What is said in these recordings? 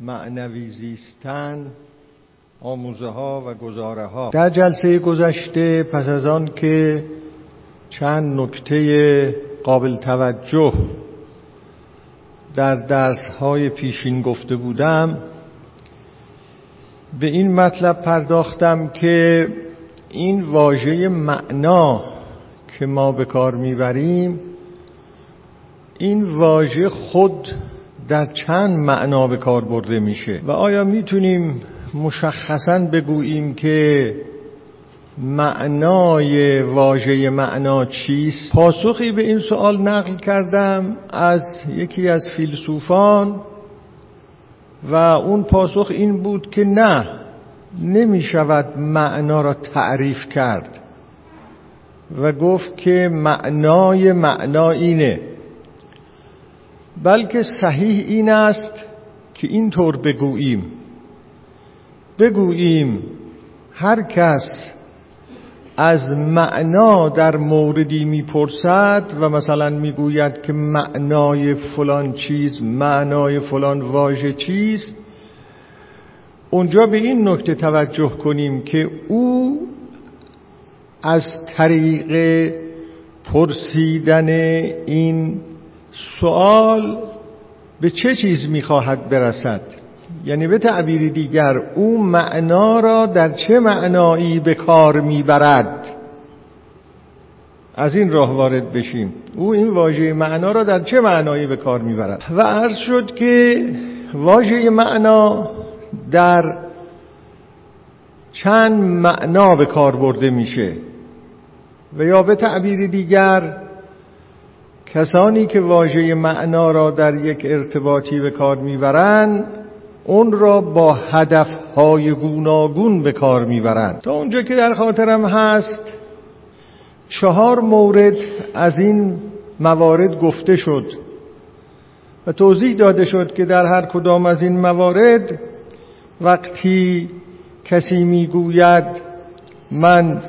معنوی زیستن آموزه ها و گزاره ها در جلسه گذشته پس از آن که چند نکته قابل توجه در درس های پیشین گفته بودم به این مطلب پرداختم که این واژه معنا که ما به کار می‌بریم این واژه خود در چند معنا به کار برده میشه و آیا می‌تونیم مشخصا بگوییم که معنای واژه معنا چیست؟ پاسخی به این سوال نقل کردم از یکی از فیلسوفان و اون پاسخ این بود که نه نمی شود معنا را تعریف کرد و گفت که معنای معنا اینه. بلکه صحیح این است که اینطور بگوییم. بگوییم هر کس از معنا در موردی می‌پرسد و مثلا می‌گوید که معنای فلان چیز معنای فلان واژه چیست اونجا به این نکته توجه کنیم که او از طریق پرسیدن این سوال به چه چیز می‌خواهد برسد؟ یعنی به تعبیر دیگر او معنا را در چه معنایی به کار می‌برد؟ از این راه وارد بشیم. او این واژه معنا را در چه معنایی به کار می‌برد؟ و عرض شد که واژه معنا در چند معنا به کار برده میشه. و یا به تعبیر دیگر کسانی که واژه معنا را در یک ارتباطی به کار می‌برند اون را با هدفهای گوناگون به کار می‌برند. تا اونجا که در خاطرم هست چهار مورد از این موارد گفته شد و توضیح داده شد که در هر کدام از این موارد وقتی کسی می‌گوید من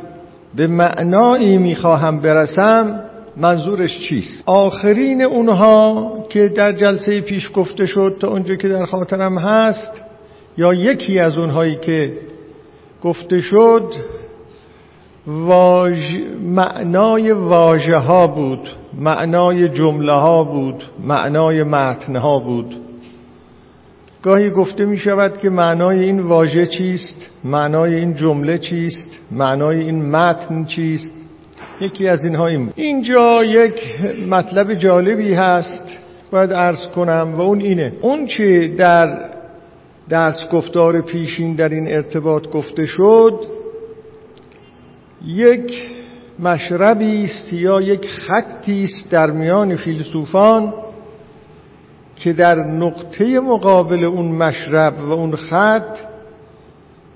به معنایی می‌خواهم برسم منظورش چیست؟ آخرین اونها که در جلسه پیش گفته شد تا اونجا که در خاطرم هست یا یکی از اونهایی که گفته شد واج... معنای واژه ها بود معنای جمله ها بود معنای متن ها بود. گاهی گفته می شود که معنای این واژه چیست؟ معنای این جمله چیست؟ معنای این متن چیست؟ یکی از اینها این اینجا یک مطلب جالبی هست باید عرض کنم و اون اینه. اون چه در دست گفتار پیشین در این ارتباط گفته شد یک مشربی است یا یک خطی است در میان فیلسوفان که در نقطه مقابل اون مشرب و اون خط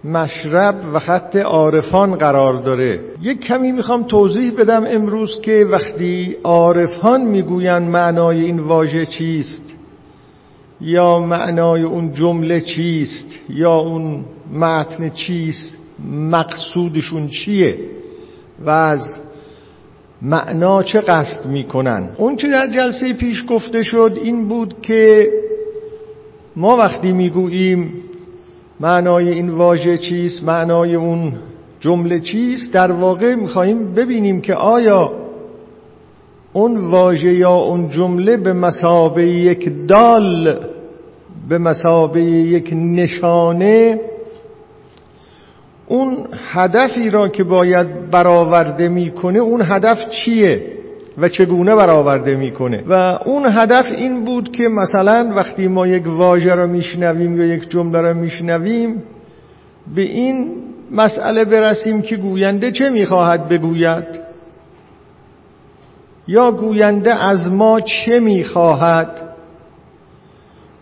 مشرب و خط عارفان قرار داره. یک کمی می‌خوام توضیح بدم امروز که وقتی عارفان می‌گویند معنای این واژه چیست یا معنای اون جمله چیست یا اون متن چیست مقصودشون چیه و از معنا چه قصد می‌کنن. اون چه در جلسه پیش گفته شد این بود که ما وقتی می‌گوییم معنای این واژه چیست؟ معنای اون جمله چیست؟ در واقع می‌خواهیم ببینیم که آیا اون واژه یا اون جمله به مسابه یک دال به مسابه یک نشانه اون هدفی را که باید برآورده می‌کنه اون هدف چیه؟ و چگونه برآورده می‌کنه. و اون هدف این بود که مثلا وقتی ما یک واژه را میشنویم یا یک جمله را میشنویم به این مسئله برسیم که گوینده چه می‌خواهد بگوید؟ یا گوینده از ما چه می‌خواهد؟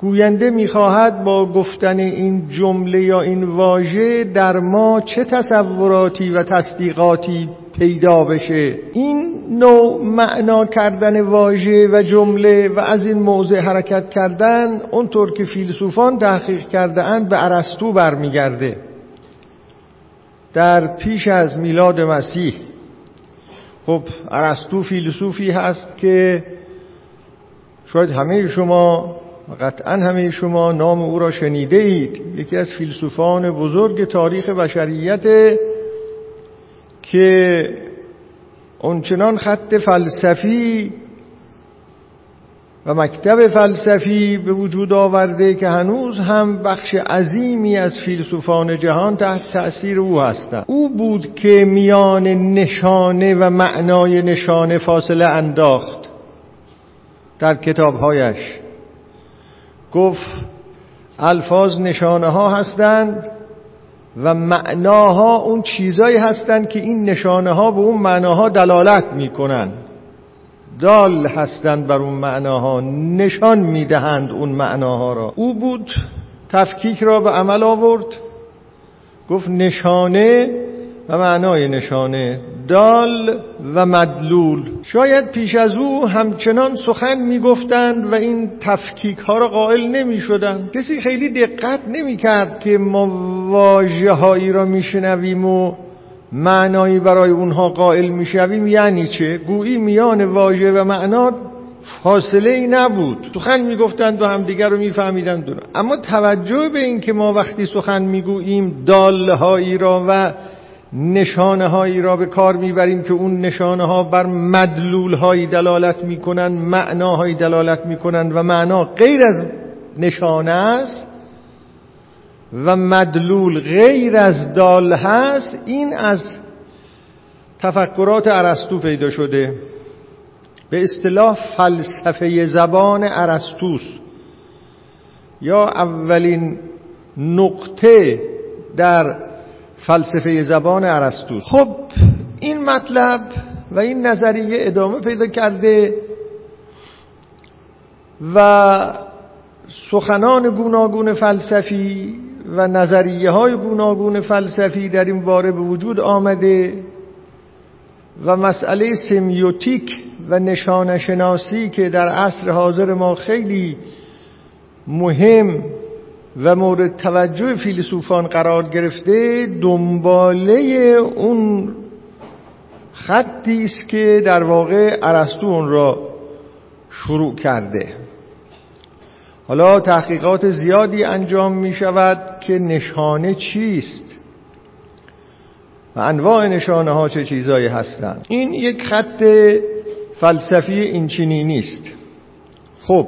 گوینده می‌خواهد با گفتن این جمله یا این واژه در ما چه تصوراتی و تصدیقاتی پیدا بشه. این نوع معنا کردن واژه و جمله و از این موضع حرکت کردن اونطور که فیلسوفان تحقیق کرده اند به ارسطو برمیگرده. در پیش از میلاد مسیح خب ارسطو فیلسوفی هست که شاید همه شما قطعا همه شما نام او را شنیده اید یکی از فیلسوفان بزرگ تاریخ بشریت که اونچنان خط فلسفی و مکتب فلسفی به وجود آورده که هنوز هم بخش عظیمی از فیلسوفان جهان تحت تأثیر او هستند. او بود که میان نشانه و معنای نشانه فاصله انداخت در کتابهایش. گفت الفاظ نشانه ها هستند و معناها اون چیزایی هستند که این نشانه ها به اون معناها دلالت می‌کنند دال هستند بر اون معناها نشان می‌دهند اون معناها را. او بود تفکیک را به عمل آورد گفت نشانه و معنای نشانه. دال و مدلول. شاید پیش از او همچنان سخن می‌گفتند و این تفکیک ها را قائل نمی شدن. کسی خیلی دقت نمی کرد که ما واجه هایی را میشنویم و معنایی برای اونها قائل می‌شویم. یعنی چه؟ گویی میان واژه و معنا فاصله ای نبود. سخن می‌گفتند و همدیگر رو میفهمیدند. اما توجه به این که ما وقتی سخن می‌گوییم دالهایی را و نشانه هایی را به کار می‌بریم که اون نشانه ها بر مدلول هایی دلالت می‌کنن معناهایی دلالت می‌کنن و معنا غیر از نشانه است و مدلول غیر از دال هست این از تفکرات ارسطو پیدا شده. به اصطلاح فلسفه زبان ارسطوس. یا اولین نقطه در فلسفه زبان ارسطوس خب این مطلب و این نظریه ادامه پیدا کرده و سخنان گوناگون فلسفی و نظریه های گوناگون فلسفی در این باره به وجود آمده و مسئله سمیوتیک و نشانشناسی که در عصر حاضر ما خیلی مهم و مورد توجه فیلسوفان قرار گرفته دنباله اون خطی است که در واقع ارسطو اون را شروع کرده. حالا تحقیقات زیادی انجام می شود که نشانه چیست؟ و انواع نشانه ها چه چیزایی هستند؟ این یک خط فلسفی اینچنینی نیست. خب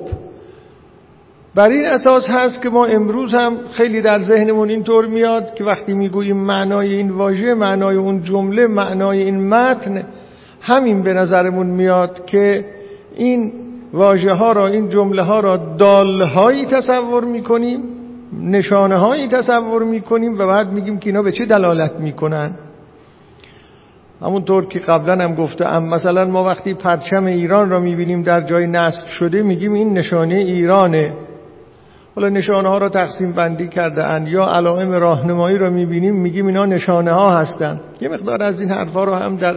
بر این اساس هست که ما امروز هم خیلی در ذهنمون اینطور میاد که وقتی می‌گوییم معنای این واژه معنای اون جمله معنای این متن همین به نظرمون میاد که این واژه ها را این جمله ها را دال هایی تصور می‌کنیم نشانه هایی تصور می‌کنیم و بعد میگیم که اینا به چه دلالت می‌کنن. همونطور که قبلا هم گفتم مثلا ما وقتی پرچم ایران را می‌بینیم در جای نصب شده میگیم این نشانه ایرانه. حالا نشانه ها را تقسیم بندی کرده اند یا علائم راهنمایی را می‌بینیم میگیم اینا نشانه ها هستند یه مقدار از این حرفا رو هم در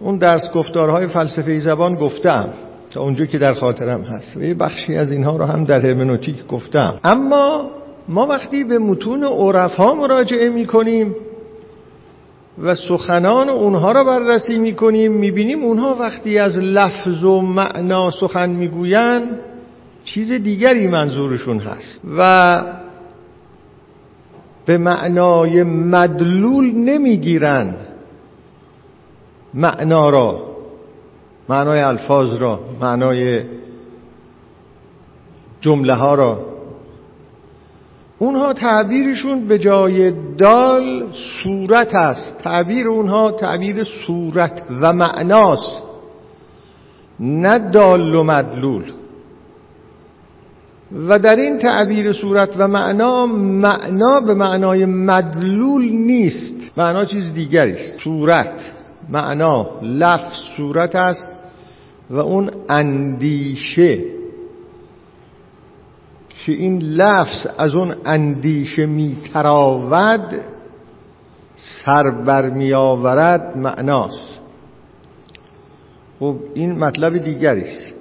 اون درس گفتارهای فلسفه زبان گفتم. تا اونجا که در خاطرم هست. و یه بخشی از اینها رو هم در هرمنوتیک گفتم. اما ما وقتی به متون عرفا مراجعه می‌کنیم و سخنان اونها را بررسی می‌کنیم می‌بینیم اونها وقتی از لفظ و معنا سخن می‌گویند چیز دیگری منظورشون هست. و به معنای مدلول نمی‌گیرن معنا را معنای الفاظ را معنای جمله ها را. اونها تعبیرشون به جای دال صورت است. تعبیر اونها تعبیر صورت و معناست نه دال و مدلول. و در این تعبیر صورت و معنا معنا به معنای مدلول نیست. معنا چیز دیگری است. صورت. معنا. لفظ صورت است و اون اندیشه. که این لفظ از اون اندیشه میتراود سر بر می آورد معناست. خب این مطلب دیگری است.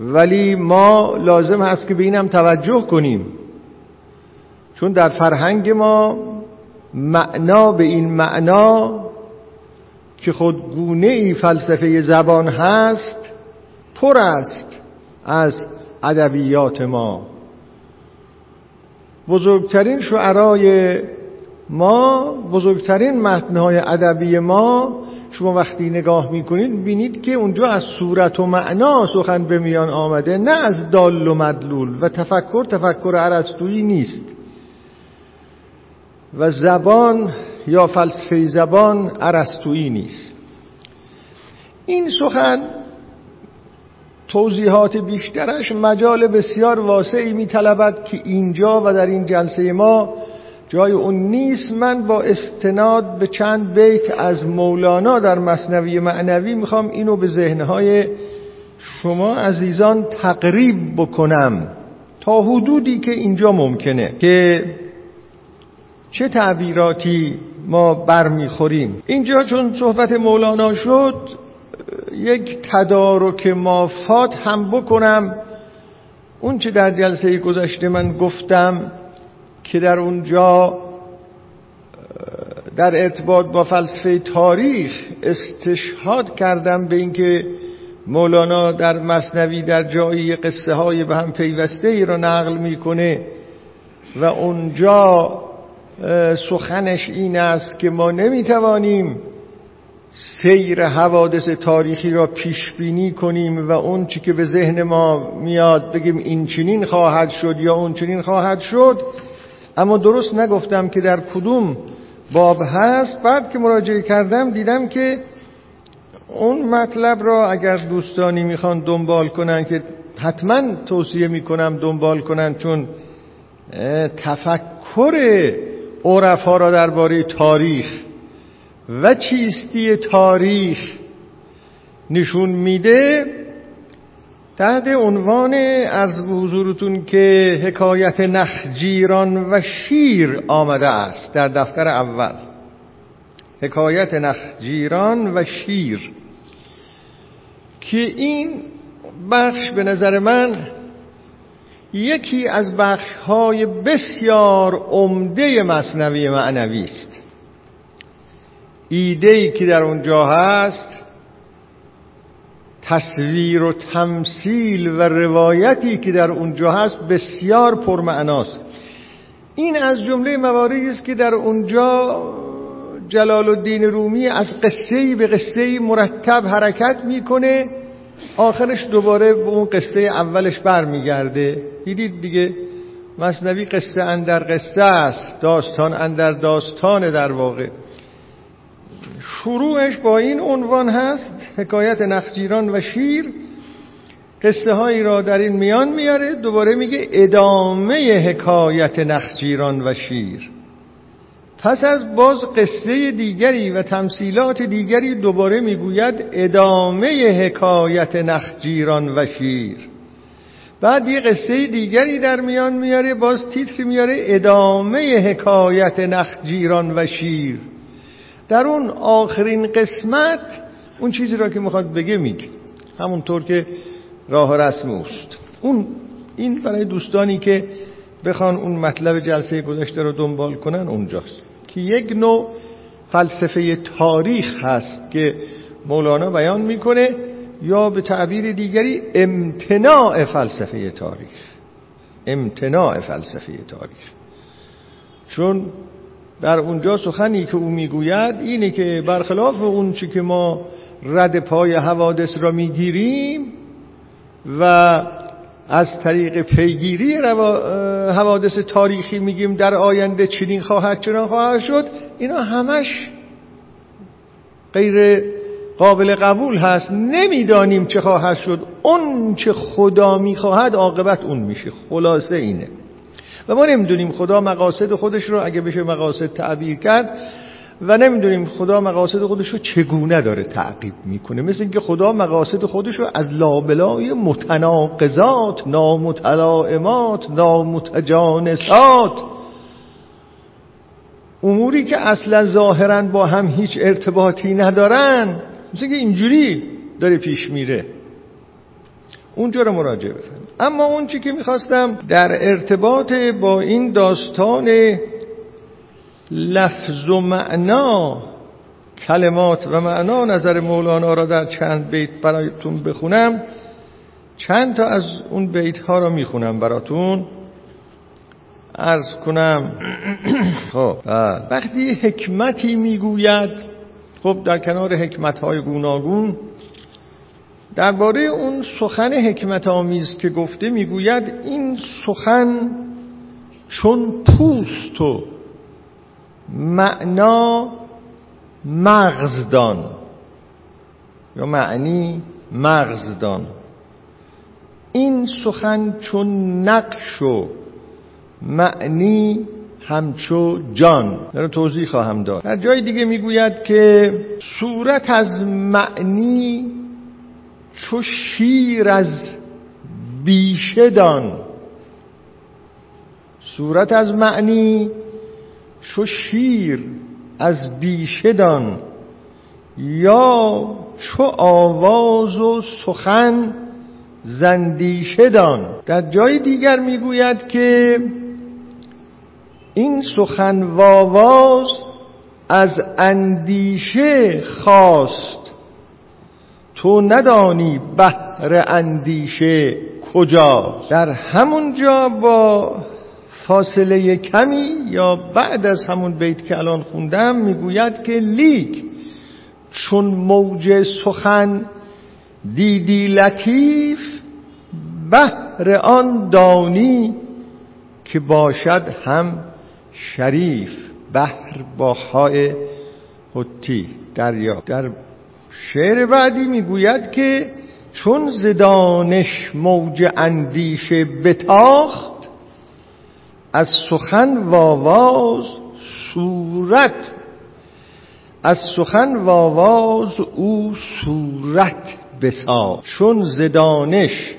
ولی ما لازم هست که به اینم توجه کنیم. چون در فرهنگ ما معنا به این معنا که خود گونه ای فلسفه زبان هست پر است از ادبیات ما. بزرگترین شعرای ما بزرگترین متنهای ادبی ما شما وقتی نگاه می‌کنید بینید که اونجا از صورت و معنا سخن به میان آمده نه از دال و مدلول و تفکر تفکر عرستویی نیست. و زبان یا فلسفه زبان عرستویی نیست. این سخن توضیحات بیشترش مجال بسیار واسعی میطلبد که اینجا و در این جلسه ما جای اون نیست من با استناد به چند بیت از مولانا در مصنوی معنوی می‌خوام اینو به ذهنهای شما عزیزان تقریب بکنم تا حدودی که اینجا ممکنه که چه تعبیراتی ما برمیخوریم. اینجا چون صحبت مولانا شد یک تدارک مافات هم بکنم. اون چه در جلسه گذشته من گفتم که در اونجا در ارتباط با فلسفه تاریخ استشهاد کردم به اینکه مولانا در مصنوی در جایی قصه های به هم پیوسته ای را نقل می‌کنه و اونجا سخنش این است که ما نمی‌توانیم سیر حوادث تاریخی را پیش بینی کنیم و اون چی که به ذهن ما میاد بگیم این چنین خواهد شد یا اون چنین خواهد شد اما درست نگفتم که در کدوم باب هست. بعد که مراجعه کردم دیدم که اون مطلب را اگر دوستانی می‌خوان دنبال کنن که حتما توصیه می‌کنم دنبال کنن چون تفکر عرفا را درباره تاریخ و چیستی تاریخ نشون میده. تحت عنوان از حضورتون که حکایت نخجیران و شیر آمده است در دفتر اول. حکایت نخجیران و شیر. که این بخش به نظر من یکی از بخشهای بسیار عمده مصنوی معنوی است. ایده که در اونجا هست تصویر و تمثیل و روایتی که در اونجا هست بسیار پرمعناست. این از جمله مواردی است که در اونجا جلال الدین رومی از قصه به قصه مرتب حرکت می‌کنه. آخرش دوباره به اون قصه اولش برمیگرده. دیدید دیگه مصنوی قصه اندر قصه است داستان اندر داستان در واقع. شروعش با این عنوان هست حکایت نخجیران و شیر. قصه هایی را در این میان میاره دوباره میگه ادامه حکایت نخجیران و شیر. پس از باز قصه دیگری و تمثیلات دیگری دوباره می‌گوید ادامه حکایت نخجیران و شیر. بعد یه قصه دیگری در میان میاره باز تیتر میاره ادامه حکایت نخجیران و شیر. در اون آخرین قسمت اون چیزی را که می‌خواد بگه میگه. همونطور که راه رسم اوست. اون این برای دوستانی که بخوان اون مطلب جلسه گذشته رو دنبال کنن اونجاست. که یک نوع فلسفه تاریخ هست که مولانا بیان می‌کنه یا به تعبیر دیگری امتناع فلسفه تاریخ. امتناع فلسفه تاریخ. چون در اونجا سخنی که او می‌گوید اینه که برخلاف اون چی که ما رد پای حوادث را می‌گیریم و از طریق پیگیری حوادث تاریخی میگیم در آینده چنین خواهد چنان خواهد شد اینا همش غیر قابل قبول هست. نمی‌دانیم چه خواهد شد. اون چه خدا می‌خواهد عاقبت اون میشه. خلاصه اینه. و ما نمی‌دونیم خدا مقاصد خودش رو اگه بشه مقاصد تعبیر کرد و نمی‌دونیم خدا مقاصد خودش رو چگونه داره تعقیب می‌کنه. مثل اینکه خدا مقاصد خودش رو از لابلای متناقضات نامتلائمات نامتجانسات اموری که اصلا ظاهرا با هم هیچ ارتباطی ندارن مثل اینکه اینجوری داره پیش میره. اونجا رو مراجعه بفرمایید. اما اون چی که می‌خواستم در ارتباط با این داستان لفظ و معنا کلمات و معنا نظر مولانا را در چند بیت برایتون بخونم. چند تا از اون بیت ها رو می‌خونم براتون. ارز کنم خب وقتی حکمتی می‌گوید خب در کنار حکمت های گوناگون درباره اون سخن حکمت آمیز که گفته می‌گوید این سخن چون پوست و معنا مغزدان. یا معنی مغزدان. این سخن چون نقش و معنی همچو جان. در توضیح خواهم داد. در جای دیگه می‌گوید که صورت از معنی چو شیر از بیشه دان. صورت از معنی چو شیر از بیشه دان. یا چو آواز و سخن زندیشه دان. در جای دیگر می‌گوید که این سخن واواز از اندیشه خواست. تو ندانی بهر اندیشه کجا در همون جا با فاصله کمی یا بعد از همون بیت که الان خوندم می‌گوید که لیک چون موج سخن دیدی لطیف بهر آن دانی که باشد هم شریف بحر با های حتی دریا. در شعر بعدی می‌گوید که چون زدانش موج اندیشه بتاخت از سخن واواز صورت از سخن واواز او صورت بساخت. چون زدانش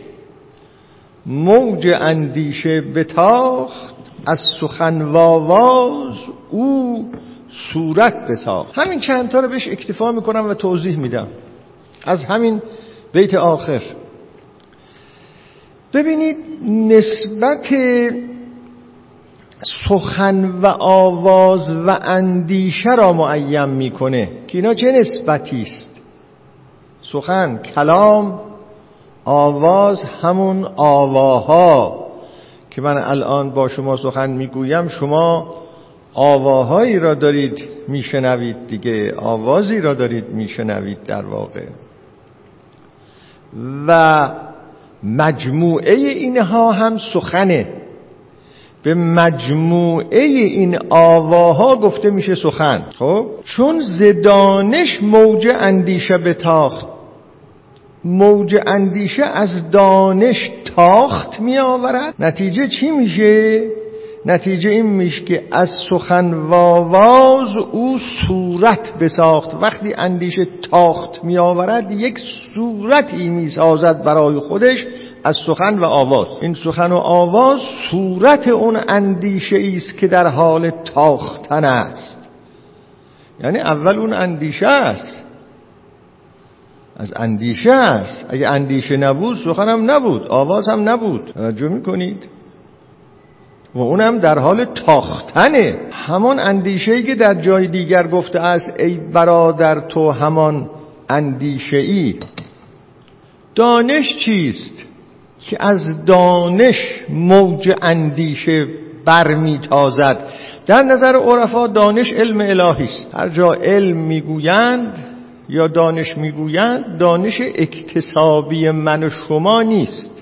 موج اندیشه بتاخت از سخن واواز او صورت بساخت. همین چند تا رو بهش اکتفا می‌کنم و توضیح میدم. از همین بیت آخر. ببینید نسبت سخن و آواز و اندیشه را معیم می‌کنه. که اینا چه نسبتی است؟ سخن کلام آواز همون آواها. که من الان با شما سخن می‌گویم شما آواهایی را دارید میشنوید دیگه آوازی را دارید میشنوید در واقع. و مجموعه اینها هم سخنه. به مجموعه این آواها گفته میشه سخن. خب؟ چون زدانش موج اندیشه بتاخت موج اندیشه از دانش تاخت می آورد نتیجه چی میشه؟ نتیجه این میشه که از سخن واواز او صورت بساخت. وقتی اندیشه تاخت می آورد یک صورتی می سازد برای خودش از سخن و آواز. این سخن و آواز صورت اون اندیشه است که در حال تاختن است. یعنی اول اون اندیشه است. از اندیشه است. اگه اندیشه نبود سخن هم نبود آواز هم نبود. توجه می‌کنید؟ و اونم در حال تاختنه. همان اندیشه که در جای دیگر گفته است ای برادر تو همان اندیشه ای دانش چیست که از دانش موج اندیشه برمیتازد؟ در نظر عرفا دانش علم الهی است. هر جا علم می‌گویند یا دانش می‌گویند دانش اکتسابی من و شما نیست.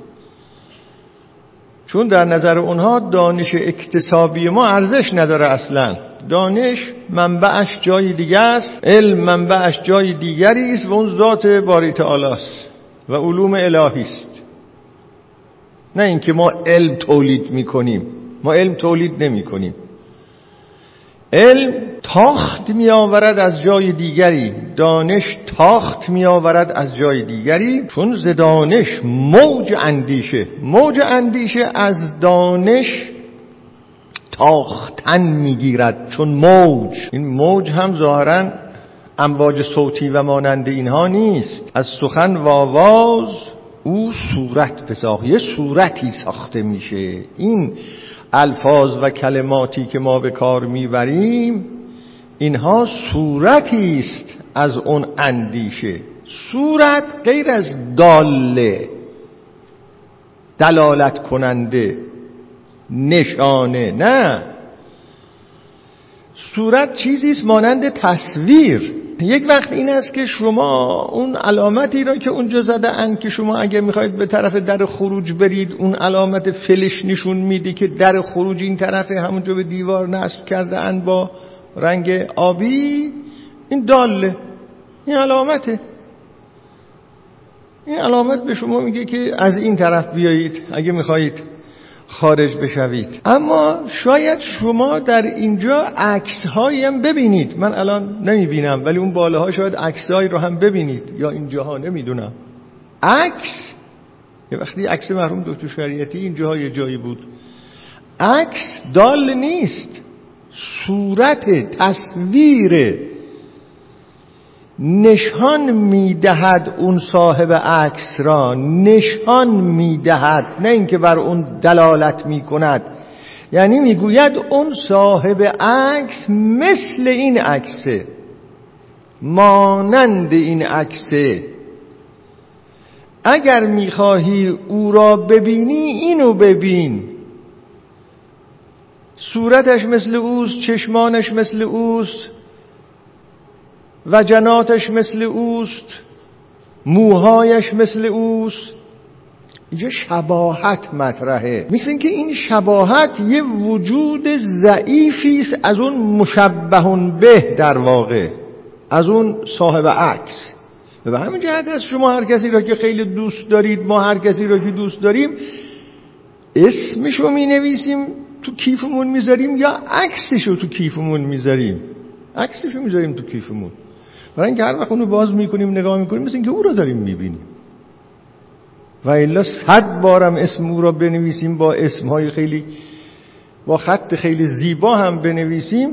چون در نظر اونها دانش اکتسابی ما ارزش نداره اصلا. دانش منبعش جای دیگه است علم منبعش جای دیگری است و اون ذات باری تعالی است و علوم الهی است. نه اینکه ما علم تولید می‌کنیم ما علم تولید نمی کنیم علم تاخت می آورد از جای دیگری. دانش تاخت می آورد از جای دیگری. چون ز دانش موج اندیشه. موج اندیشه از دانش تاختن می‌گیرد. چون موج. این موج هم ظاهرا امواج صوتی و مانند اینها نیست. از سخن و آواز او صورت بساخت یه صورتی ساخته میشه. این الفاظ و کلماتی که ما به کار می‌بریم اینها صورتی است از اون اندیشه. صورت غیر از داله دلالت کننده نشانه نه. صورت چیزی است مانند تصویر. یک وقت این است که شما اون علامتی را که اونجا زده ان که شما اگه می‌خواید به طرف در خروج برید اون علامت فلش نشون میده که در خروج این طرف همونجا به دیوار نصب کرده ان با رنگ آبی این داله این علامته. این علامت به شما میگه که از این طرف بیایید اگه می‌خواهید خارج بشوید. اما شاید شما در اینجا عکس هم ببینید. من الان نمی‌بینم ولی اون بالاها شاید عکس رو هم ببینید. یا اینجاها نمی‌دونم. عکس؟ یه وقتی عکس مرحوم دکتر شریعتی اینجاها یه جایی بود. عکس دال نیست. صورت تصویر نشان می‌دهد اون صاحب عکس را نشان می‌دهد نه اینکه بر اون دلالت می‌کند. یعنی می‌گوید اون صاحب عکس مثل این عکسه مانند این عکسه. اگر می‌خواهی او را ببینی اینو ببین. صورتش مثل اوست چشمانش مثل اوست و جناتش مثل اوست موهایش مثل اوست. اینجا شباهت مطرحه. مثل اینکه این شباهت یه وجود ضعیفی است از اون مشبهون به در واقع از اون صاحب عکس. به همین جهت از شما هر کسی را که خیلی دوست دارید ما هر کسی را که دوست داریم اسمشو می نویسیم. تو کیفمون می‌ذاریم یا عکسشو تو کیفمون می‌ذاریم؟ عکسشو می‌ذاریم تو کیفمون. برای اینکه هر وقت اونو باز می‌کنیم نگاه می‌کنیم مثل اینکه او رو داریم می‌بینیم. و الا صد بارم اسم او را بنویسیم با اسمهای خیلی با خط خیلی زیبا هم بنویسیم.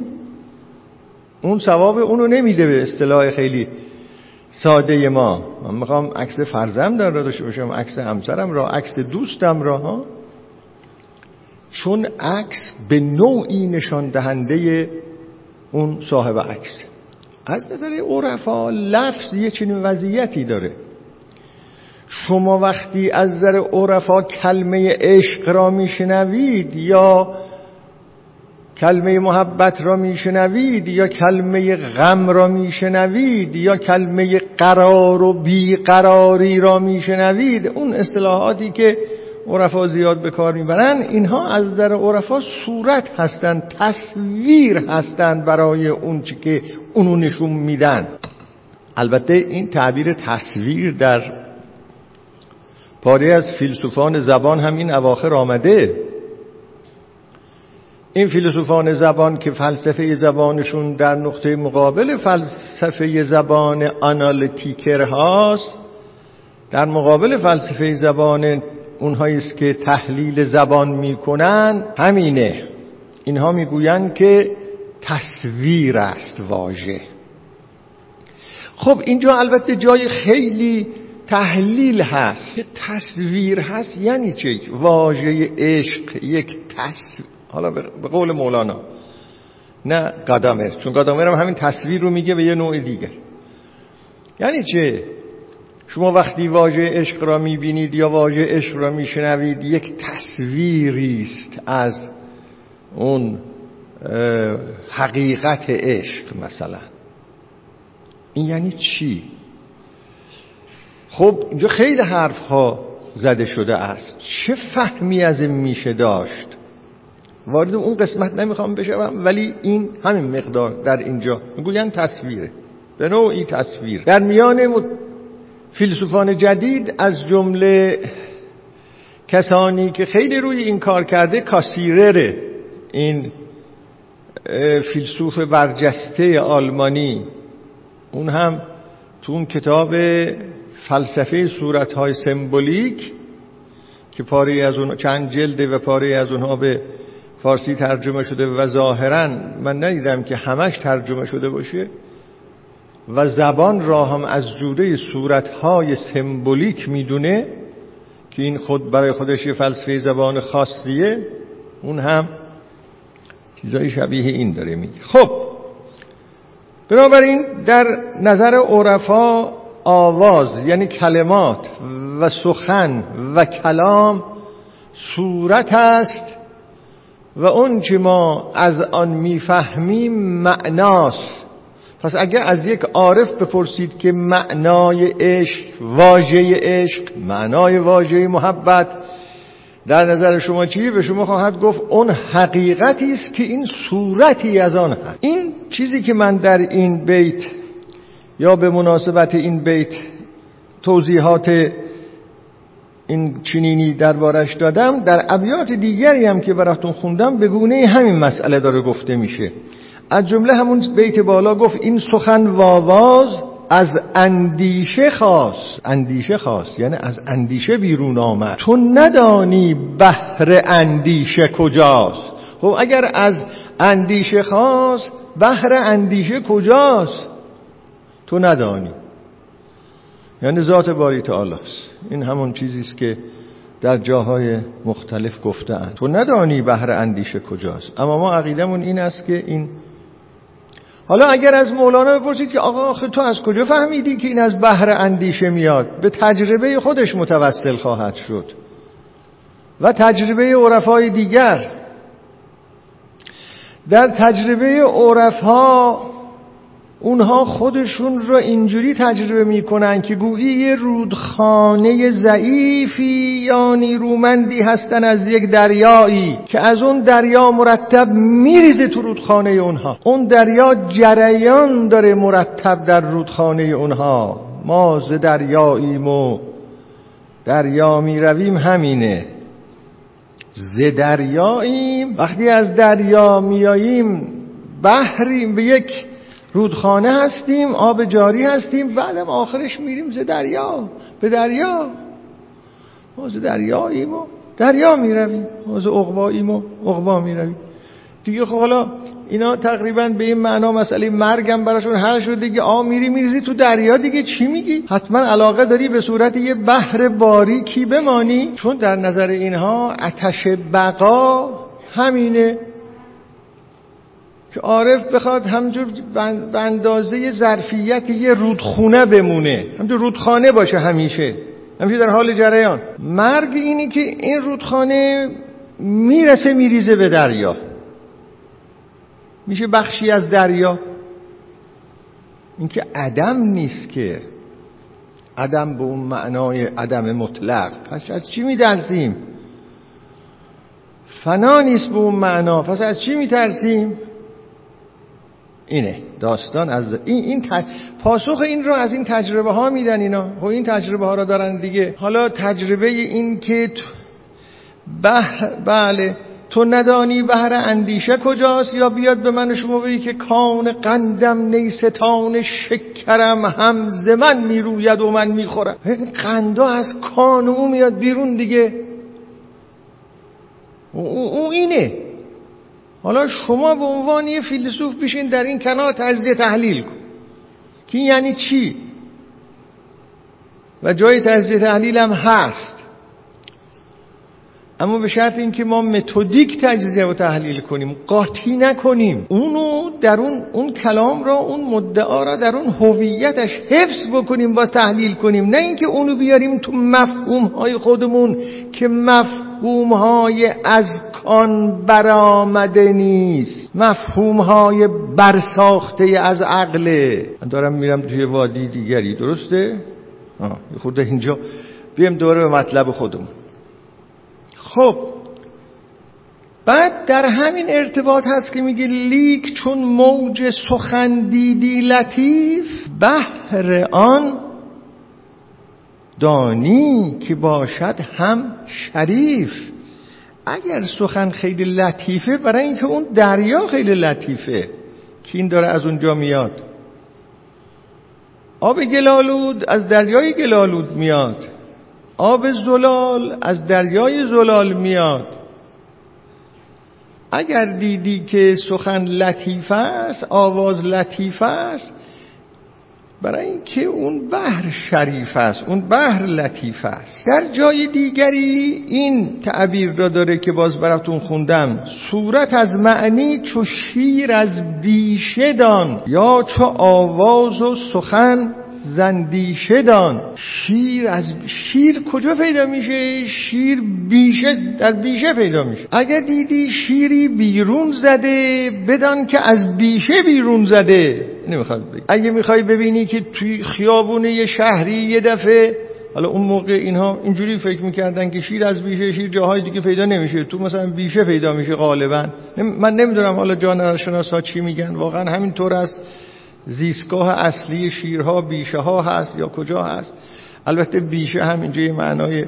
اون ثواب اونو نمیده به اصطلاح خیلی ساده ما. من می‌خوام عکس فرزم در را داشته باشم عکس همسرم را عکس دوستم را ها؟ چون عکس به نوعی نشان دهنده اون صاحب عکس. از نظر عرفا لفظ یه چنین وضعیتی داره. شما وقتی از نظر عرفا کلمه عشق را میشنوید یا کلمه محبت را میشنوید یا کلمه غم را میشنوید یا کلمه قرار و بیقراری را میشنوید اون اصطلاحاتی که عرفا زیاد به کار می‌برن اینها از در عرفا صورت هستند تصویر هستند برای اون چی که اونو نشون میدن. البته این تعبیر تصویر در پاره از فیلسوفان زبان هم این اواخر آمده. این فیلسوفان زبان که فلسفه زبانشون در نقطه مقابل فلسفه زبان آنالیتیکر هاست در مقابل فلسفه زبان اونهایی است که تحلیل زبان می‌کنن همینه. اینها می‌گویند که تصویر است واژه. خب اینجا البته جای خیلی تحلیل هست. تصویر هست یعنی چه واژه عشق یک تصویر حالا به قول مولانا. نه قدمه. چون قدمه هم همین تصویر رو میگه به یه نوع دیگر یعنی چه شما وقتی واژه عشق را می‌بینید یا واژه عشق را میشنوید یک تصویری است از اون حقیقت عشق مثلا. این یعنی چی؟ خب اینجا خیلی حرف ها زده شده است. چه فهمی از این میشه داشت؟ وارد اون قسمت نمی‌خوام بشوم ولی این همین مقدار در اینجا. می‌گوین تصویره. به نوعی تصویر. در میان فیلسوفان جدید از جمله کسانی که خیلی روی این کار کرده کاسیرره این فیلسوف برجسته آلمانی. اون هم تو اون کتاب فلسفه صورتهای سمبولیک که پاره از اون چند جلده و پاره از اونها به فارسی ترجمه شده و ظاهرا من ندیدم که همش ترجمه شده باشه. و زبان را هم از جوره صورتهای سمبولیک می‌دونه که این خود برای خودش یه فلسفه زبان خاصیه اون هم چیزای شبیه این داره میگه. خب بنابراین در نظر عرفا آواز یعنی کلمات و سخن و کلام صورت است و اون که ما از آن می‌فهمیم معناست. پس اگر از یک عارف بپرسید که معنای عشق واژه عشق معنای واژه محبت در نظر شما چیه به شما خواهد گفت اون حقیقتی است که این صورتی از آن هست. این چیزی که من در این بیت یا به مناسبت این بیت توضیحات این چنینی دربارش دادم در ابیات دیگری هم که براتون خوندم به گونه همین مسئله داره گفته میشه. از جمله همون بیت بالا گفت این سخن واواز از اندیشه خواست اندیشه خواست یعنی از اندیشه بیرون آمد. تو ندانی بهر اندیشه کجاست. خب اگر از اندیشه خواست بهر اندیشه کجاست؟ تو ندانی. یعنی ذات باری تعالی است این همون چیزی است که در جاهای مختلف گفته تو ندانی بهر اندیشه کجاست. اما ما عقیدمون این است که این حالا اگر از مولانا بپرسید که آقا آخه تو از کجا فهمیدی که این از بهر اندیشه میاد؟ به تجربه خودش متوسل خواهد شد. و تجربه عرفای دیگر. در تجربه عرفها اونها خودشون رو اینجوری تجربه می‌کنن که گویی یه رودخانه ضعیفی یا نیرومندی هستن از یک دریایی که از اون دریا مرتب میریزه تو رودخانه اونها. اون دریا جریان داره مرتب در رودخانه اونها. ما ز دریاییم و دریا می‌رویم همینه. ز دریاییم. وقتی از دریا میاییم بحریم به یک رودخانه هستیم آب جاری هستیم بعدم آخرش میریم ز دریا به دریا. ما ز دریاییم و دریا می‌رویم ما ز اقباییم و اقبا می‌رویم. دیگه خب حالا اینا تقریبا به این معنا مسئله مرگم براشون حل شد دیگه. آ میری میریزی تو دریا دیگه چی میگی؟ حتما علاقه داری به صورت یه بحر باریکی بمانی. چون در نظر اینها اتش بقا همینه. که عارف بخواد همجور به اندازه ظرفیت یه رودخونه بمونه. همجور رودخانه باشه همیشه. همیشه در حال جریان. مرگ اینی که این رودخانه می‌رسه میریزه به دریا. میشه بخشی از دریا. اینکه عدم نیست که عدم به اون معنای عدم مطلق. پس از چی میترسیم؟ فنا نیست به اون معنا. پس از چی میترسیم؟ اینه داستان از این, این پاسخ این رو از این تجربه ها میدن اینا. خب این تجربه ها رو دارن دیگه. حالا تجربه این که بله تو ندانی بهر اندیشه کجاست یا بیاد به من شما بگی که کان قندم نیستان شکرم هم ز من می‌روید و من می‌خورم. قندا از کان او میاد بیرون دیگه. او اینه. حالا شما به عنوان یه فیلسوف بشین در این کنار تجزیه تحلیل کن. که یعنی چی؟ و جای تجزیه تحلیل هم هست. اما به شرط اینکه ما متدیک تجزیه و تحلیل کنیم قاطی نکنیم. اونو در اون اون کلام را اون مدعا را در اون هویتش حفظ بکنیم باز تحلیل کنیم. نه اینکه اونو بیاریم تو مفهوم های خودمون که مفهوم های از آن برآمده نیست. مفهوم های برساخته از عقله من دارم میرم توی وادی دیگری. درسته؟ آه خود اینجا. بیم دوره به مطلب خودمون. خب. بعد در همین ارتباط هست که میگه لیک چون موج سخن دیدی لطیف بهر آن دانی که باشد هم شریف. اگر سخن خیلی لطیفه برای اینکه اون دریا خیلی لطیفه. که این داره از اونجا میاد. آب گلالود از دریای گلالود میاد. آب زلال از دریای زلال میاد. اگر دیدی که سخن لطیف است آواز لطیف است برای اینکه اون بحر شریف است اون بحر لطیف است. در جای دیگری این تعبیر را داره که باز براتون خوندم. صورت از معنی چو شیر از بیشه دان یا چو آواز و سخن زندیشه دان. شیر از شیر کجا پیدا میشه؟ شیر بیشه در بیشه پیدا میشه. اگه دیدی شیری بیرون زده بدان که از بیشه بیرون زده. نمی‌خواد بگی. اگه می‌خوای ببینی که توی خیابون یه شهری یه دفعه حالا اون موقع اینها اینجوری فکر می‌کردن که شیر از بیشه شیر جاهای دیگه پیدا نمیشه. تو مثلا بیشه پیدا میشه غالبا. من نمی‌دونم حالا جانورشناس ها چی میگن. واقعا همینطور است. زیستگاه اصلی شیرها بیشه ها هست یا کجا هست؟ البته بیشه هم اینجا یه معنای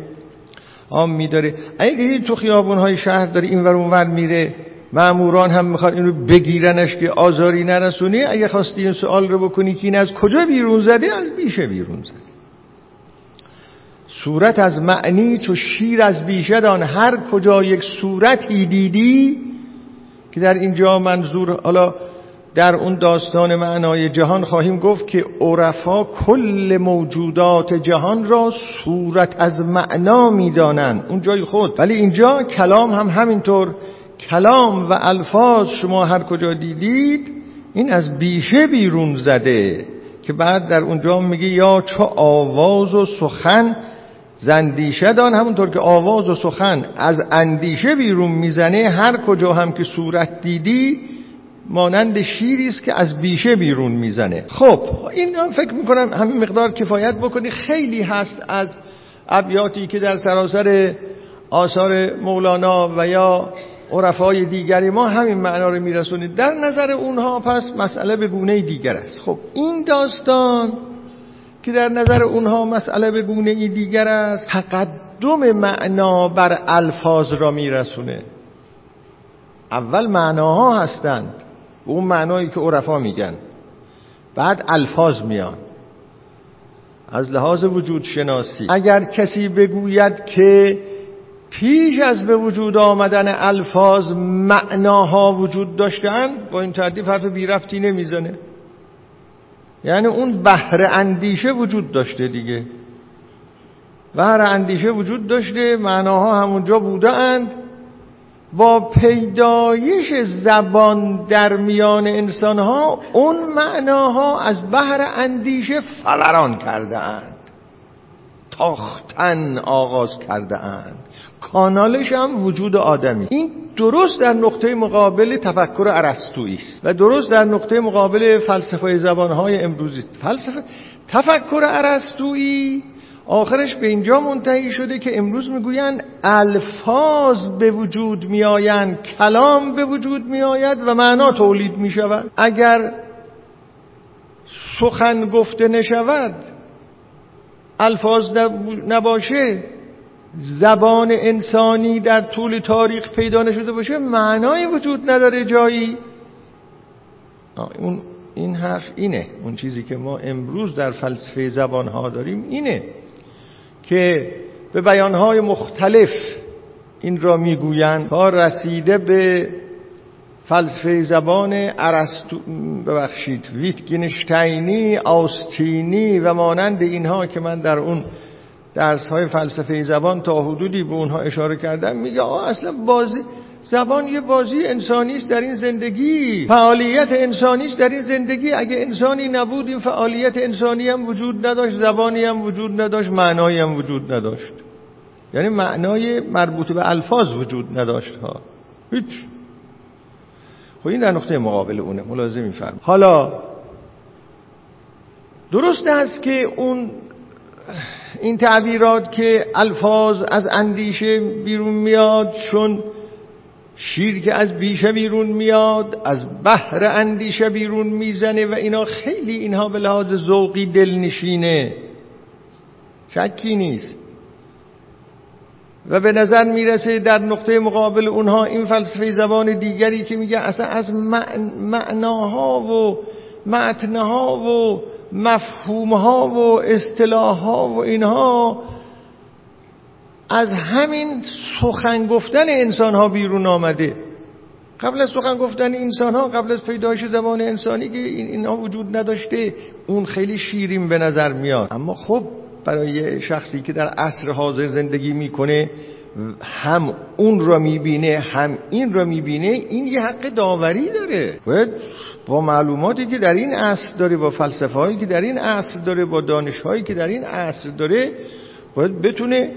عام میداره. اگه تو خیابون های شهر داره این ور ور میره معموران هم می‌خواد اینو بگیرنش که آزاری نرسونی اگه خواستی این سوال رو بکنی که این از کجا بیرون زده از بیشه بیرون زده. صورت از معنی چو شیر از بیشه دان هر کجا یک صورتی دیدی که در اینجا منظور حالا در اون داستان معنای جهان خواهیم گفت که عرفا کل موجودات جهان را صورت از معنا می‌دانند. اون جای خود. ولی اینجا کلام هم همینطور. کلام و الفاظ شما هر کجا دیدید این از بیشه بیرون زده. که بعد در اونجا میگه یا چو آواز و سخن زندیشه دان. همونطور که آواز و سخن از اندیشه بیرون می‌زنه هر کجا هم که صورت دیدی مانند شیری است که از بیشه بیرون می‌زنه. خب این هم فکر می‌کنم همین مقدار کفایت بکنی. خیلی هست از ابیاتی که در سراسر آثار مولانا و یا عرفای دیگری ما همین معنا رو میرسونید. در نظر اونها پس مسئله به گونه دیگر است. خب این داستان که در نظر اونها مسئله به گونه دیگر است تقدم معنا بر الفاظ را میرسونه. اول معناها هستند. اون معنایی که عرفا میگن. بعد الفاظ میان. از لحاظ وجود شناسی. اگر کسی بگوید که پیش از به وجود آمدن الفاظ معناها وجود داشتن با این ترتیب حرف بی رفتی نمی‌زنه. یعنی اون بحر اندیشه وجود داشته دیگه. بحر اندیشه وجود داشته معناها همونجا بوده اند. با پیدایش زبان در میان انسانها اون معناها از بحر اندیشه فوران کرده اند تاختن آغاز کرده اند کانالش هم وجود آدمی. این درست در نقطه مقابل تفکر ارسطویی است و درست در نقطه مقابل فلسفه زبانهای امروزی فلسفه تفکر ارسطویی آخرش به اینجا منتهی شده که امروز می‌گویند الفاظ به وجود میآیند کلام به وجود میآید و معنا تولید می شود اگر سخن گفته نشود الفاظ نباشه زبان انسانی در طول تاریخ پیدا نشده باشه معنای وجود نداره جایی. اون این حرف اینه. اون چیزی که ما امروز در فلسفه زبان ها داریم اینه. که به بیانهای مختلف این را می‌گویند تا رسیده به فلسفه زبان ارسطو ببخشید ویتگینشتاینی آستینی و مانند اینها که من در اون درس های فلسفه زبان تا حدودی به اونها اشاره کردم میگه آه اصلا بازی زبان یه بازی انسانی است در این زندگی. فعالیت انسانی است در این زندگی. اگه انسانی نبود این فعالیت انسانی هم وجود نداشت زبانی هم وجود نداشت معنایی هم وجود نداشت. یعنی معنای مربوط به الفاظ وجود نداشت ها. هیچ. خب این در نقطه مقابل اونه. ملاحظه میفرم حالا درست است که اون این تعبیرات که الفاظ از اندیشه بیرون میاد چون شیر که از بیشه بیرون میاد از بحر اندیشه بیرون می‌زنه و اینا خیلی اینها به لحاظ ذوقی دلنشینه. شکی نیست. و به نظر می‌رسه در نقطه مقابل اونها این فلسفه زبان دیگری که میگه اصلا از معناها و متنها و مفهومها و اصطلاحها و اینها از همین سخن گفتن انسان ها بیرون آمده. قبل از سخن گفتن انسان ها قبل از پیدایش زبان انسانی که این اینها وجود نداشته اون خیلی شیرین به نظر میاد. اما خب برای شخصی که در عصر حاضر زندگی می‌کنه هم اون را می‌بینه هم این را می‌بینه این یه حق داوری داره. باید با معلوماتی که در این عصر داره با فلسفه هایی که در این عصر داره با دانش هایی که در این عصر داره باید بتونه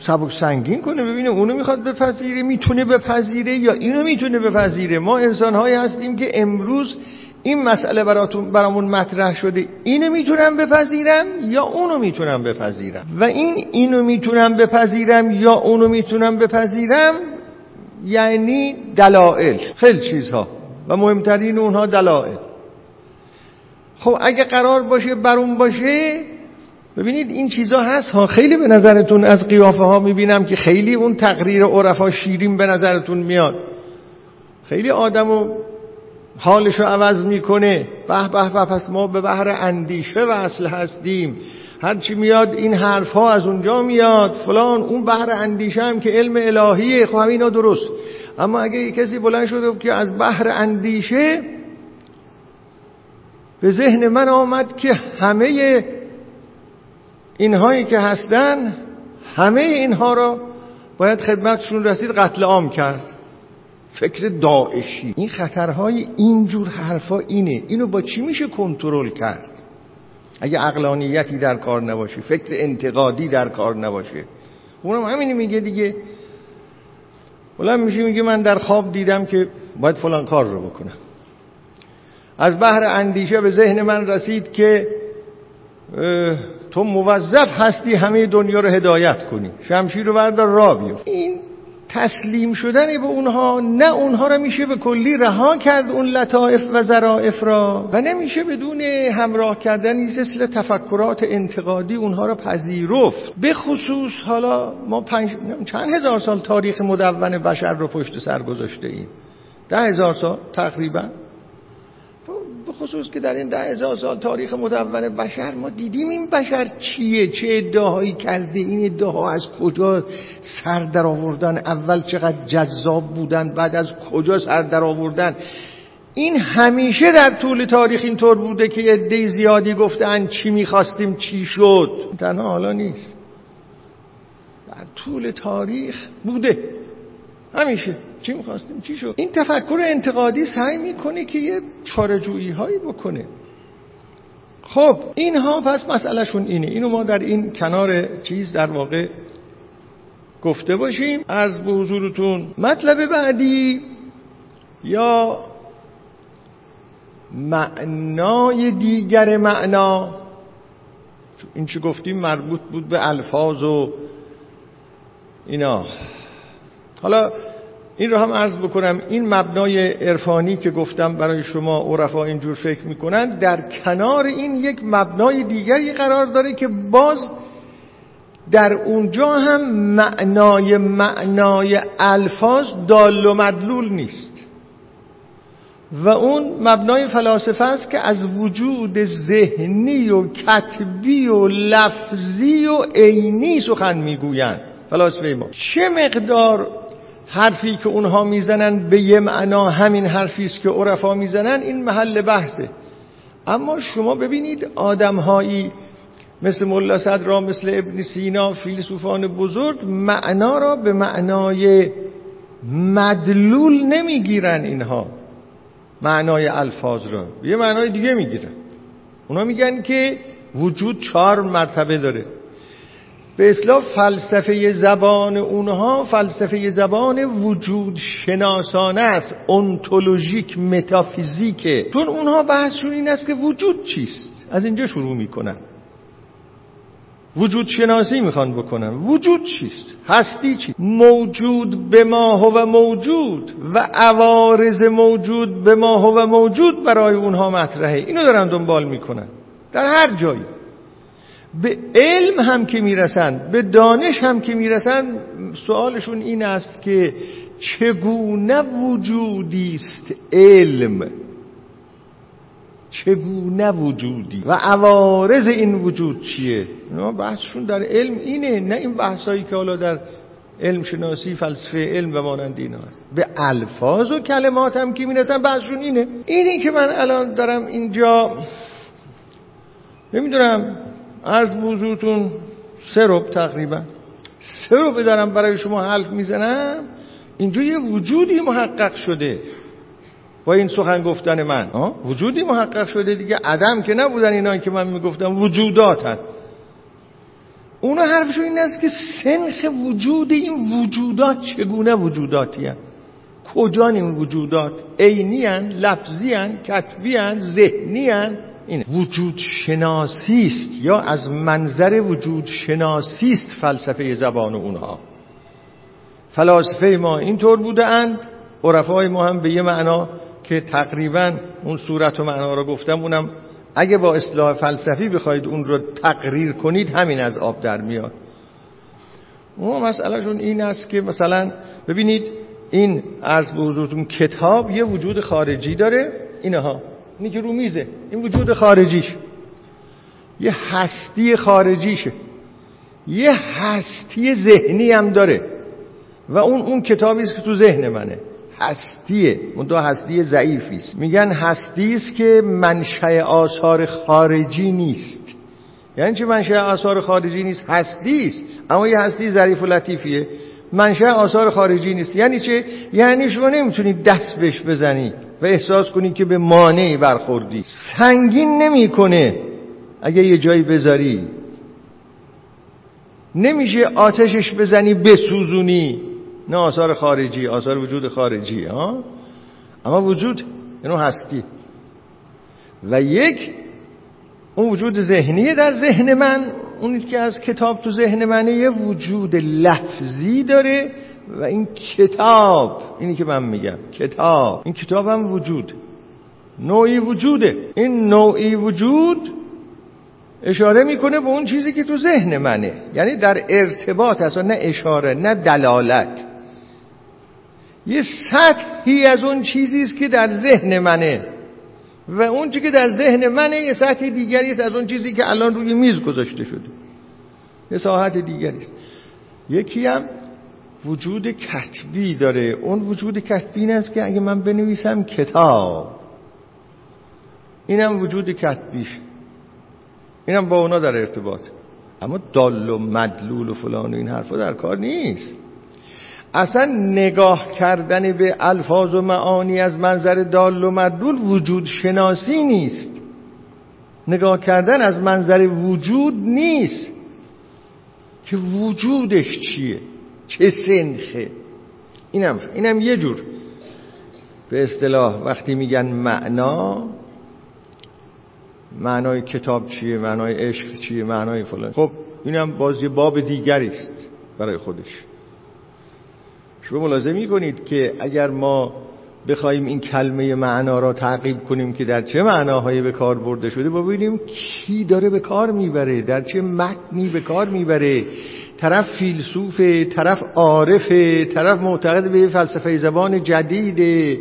سبک سنگین کنه ببینه اونو می‌خواد بپذیره می‌تونه بپذیره یا اینو می‌تونه بپذیره. ما انسان هایی هستیم که امروز این مسئله براتون برامون مطرح شده. اینو می‌تونم بپذیرم یا اونو می‌تونم بپذیرم و این اینو می‌تونم بپذیرم یا اونو می‌تونم بپذیرم یعنی دلائل خیلی چیزها. و مهمترین اونها دلائل. خب اگه قرار باشه برون باشه ببینید این چیزا هست ها خیلی به نظرتون از قیافه ها می‌بینم که خیلی اون تقریر عرفا شیرین به نظرتون میاد. خیلی آدمو حالش رو عوض می‌کنه. به به به پس ما به بحر اندیشه وصل هستیم. هرچی میاد این حرف ها از اونجا میاد. فلان اون بحر اندیشه هم که علم الهیه. خب همینا درست. اما اگه کسی بلند شده که از بحر اندیشه به ذهن من آمد که همه اینهایی که هستن همه اینها را باید خدمتشون رسید قتل عام کرد. فکر داعشی. این خطرهای اینجور حرفا اینه. اینو با چی میشه کنترل کرد؟ اگه اقلانیتی در کار نباشه فکر انتقادی در کار نباشه. اونم همینی میگه دیگه. بلند میشه میگه من در خواب دیدم که باید فلان کار رو بکنم. از بحر اندیشه به ذهن من رسید که تو موظف هستی همه دنیا رو هدایت کنی. شمشیر رو بردار را بیفت. این تسلیم شدن به اونها نه اونها را میشه به کلی رها کرد اون لطائف و ظرائف را و نمیشه بدون همراه کردن مثل تفکرات انتقادی اونها را پذیرفت. به خصوص حالا ما پنج... چند هزار سال تاریخ مدون بشر رو پشت سر گذاشته ایم. ده هزار سال تقریبا. به خصوص که در این ده هزار سال تاریخ مدون بشر ما دیدیم این بشر چیه؟ چه ادعاهایی کرده؟ این ادعاها از کجا سر در آوردن؟ اول چقدر جذاب بودن بعد از کجا سر در آوردن؟ این همیشه در طول تاریخ اینطور بوده که عده زیادی گفتن چی می‌خواستیم چی شد. تنها حالا نیست. در طول تاریخ بوده. همیشه. چی می‌خواستیم؟ چی شد؟ این تفکر انتقادی سعی می‌کنه که یه چارجویی هایی بکنه. خب اینها پس مسئلهشون اینه. اینو ما در این کنار چیز در واقع گفته باشیم. از به حضورتون مطلب بعدی یا معنای دیگر معنا؟ این چی گفتیم مربوط بود به الفاظ و اینا. حالا این رو هم عرض بکنم این مبنای عرفانی که گفتم برای شما عرفا اینجور فکر می‌کنن در کنار این یک مبنای دیگری قرار داره که باز در اونجا هم معنای معنای الفاظ دال و مدلول نیست. و اون مبنای فلاسفه است که از وجود ذهنی و کتبی و لفظی و عینی سخن می‌گویند. فلاسفه ما. چه مقدار حرفی که اونها می‌زنن به یه معنا همین حرفی است که عرفا می‌زنن این محل بحثه. اما شما ببینید آدمهایی مثل ملا صدرا مثل ابن سینا فیلسوفان بزرگ معنا را به معنای مدلول نمی‌گیرن اینها. معنای الفاظ را. یه معنای دیگه می‌گیرن. اونا میگن که وجود چهار مرتبه داره. به اصلاح فلسفه زبان اونها فلسفه زبان وجود شناسانه است انتولوژیک متافیزیکه چون اونها بحثشون این است که وجود چیست؟ از اینجا شروع می‌کنن. وجود شناسی می‌خوان بکنن. وجود چیست؟ هستی چی؟ موجود به ما و موجود و عوارض موجود به ما و موجود برای اونها مطرحه. اینو دارن دنبال می‌کنن. در هر جایی. به علم هم که می‌رسند به دانش هم که می‌رسند سوالشون این است که چگونه وجودی است علم؟ چگونه وجودی؟ و عوارض این وجود چیه؟ بحثشون در علم اینه نه این بحثایی که حالا در علم شناسی فلسفه علم و مانند اینا هست. به الفاظ و کلمات هم که می‌رسن بحثشون اینه. اینی که من الان دارم اینجا نمی‌دونم از بوزوتون سه رب تقریبا. سه رو بدارم برای شما حلف می‌زنم. اینجا یه وجودی محقق شده. با این سخن گفتن من. وجودی محقق شده دیگه. عدم که نبودن اینا که من می‌گفتم وجوداتن. اونا حرفشون این است که سنخ وجود این وجودات چگونه وجوداتی هن؟ کجا این وجودات؟ عینی هن لفظی هن کتبی هن ذهنی هن این وجود شناسی است یا از منظر وجود شناسی است فلسفه زبان اونها فلاسفه ما اینطور بوده اند عرفای ما هم به یه معنا که تقریبا اون صورت و معنا رو گفتم اونم اگه با اصلاح فلسفی بخواید اون رو تقریر کنید همین از آب در میاد. اون مسئلهشون این است که مثلا ببینید این عرض به حضورتون کتاب یه وجود خارجی داره اینها. اینی که رو میزه این وجود خارجیش. یه هستی خارجیشه. یه هستی ذهنی هم داره. و اون اون کتابی است که تو ذهن منه. هستیه. اون دو هستی ضعیفی است. میگن هستی است که منشأ آثار خارجی نیست. یعنی چه منشأ آثار خارجی نیست؟ هستی است. اما یه هستی ظریف و لطیفیه. منشأ آثار خارجی نیست. یعنی چه یعنی شما نمی‌تونید دست بهش بزنی. و احساس کنی که به مانعی برخوردی. سنگین نمی‌کنه. اگه یه جایی بذاری نمیشه آتشش بزنی بسوزونی. نه آثار خارجی آثار وجود خارجی ها؟ اما وجود اینو هستی. و یک اون وجود ذهنیه در ذهن من اونی که از کتاب تو ذهن منه یه وجود لفظی داره و این کتاب اینی که من میگم کتاب. این کتاب هم وجود. نوعی وجوده. این نوعی وجود اشاره می‌کنه به اون چیزی که تو ذهن منه. یعنی در ارتباط هست نه اشاره نه دلالت. یه سطحی از اون چیزی است که در ذهن منه. و اون چیزی که در ذهن منه یه سطح دیگری است از اون چیزی که الان روی میز گذاشته شده. یه ساحت دیگری است. یکی هم وجود کتبی داره. اون وجود کتبی این است که اگه من بنویسم کتاب. اینم وجود کتبیش. اینم با اونا در ارتباط. اما دال و مدلول و فلان و این حرفا در کار نیست. اصلا نگاه کردن به الفاظ و معانی از منظر دال و مدلول وجود شناسی نیست. نگاه کردن از منظر وجود نیست. که وجودش چیه؟ چه سنخه؟ اینم اینم یه جور. به اصطلاح وقتی میگن معنا معنای کتاب چیه معنای عشق چیه معنای فلان. خب اینم باز یه باب دیگری است برای خودش. شما ملاحظه می‌کنید که اگر ما بخوایم این کلمه معنا را تعقیب کنیم که در چه معناهایی به کار برده شده ببینیم کی داره به کار می‌بره در چه متنی به کار می‌بره. طرف فیلسوفه طرف عارفه طرف معتقد به فلسفه زبان جدیده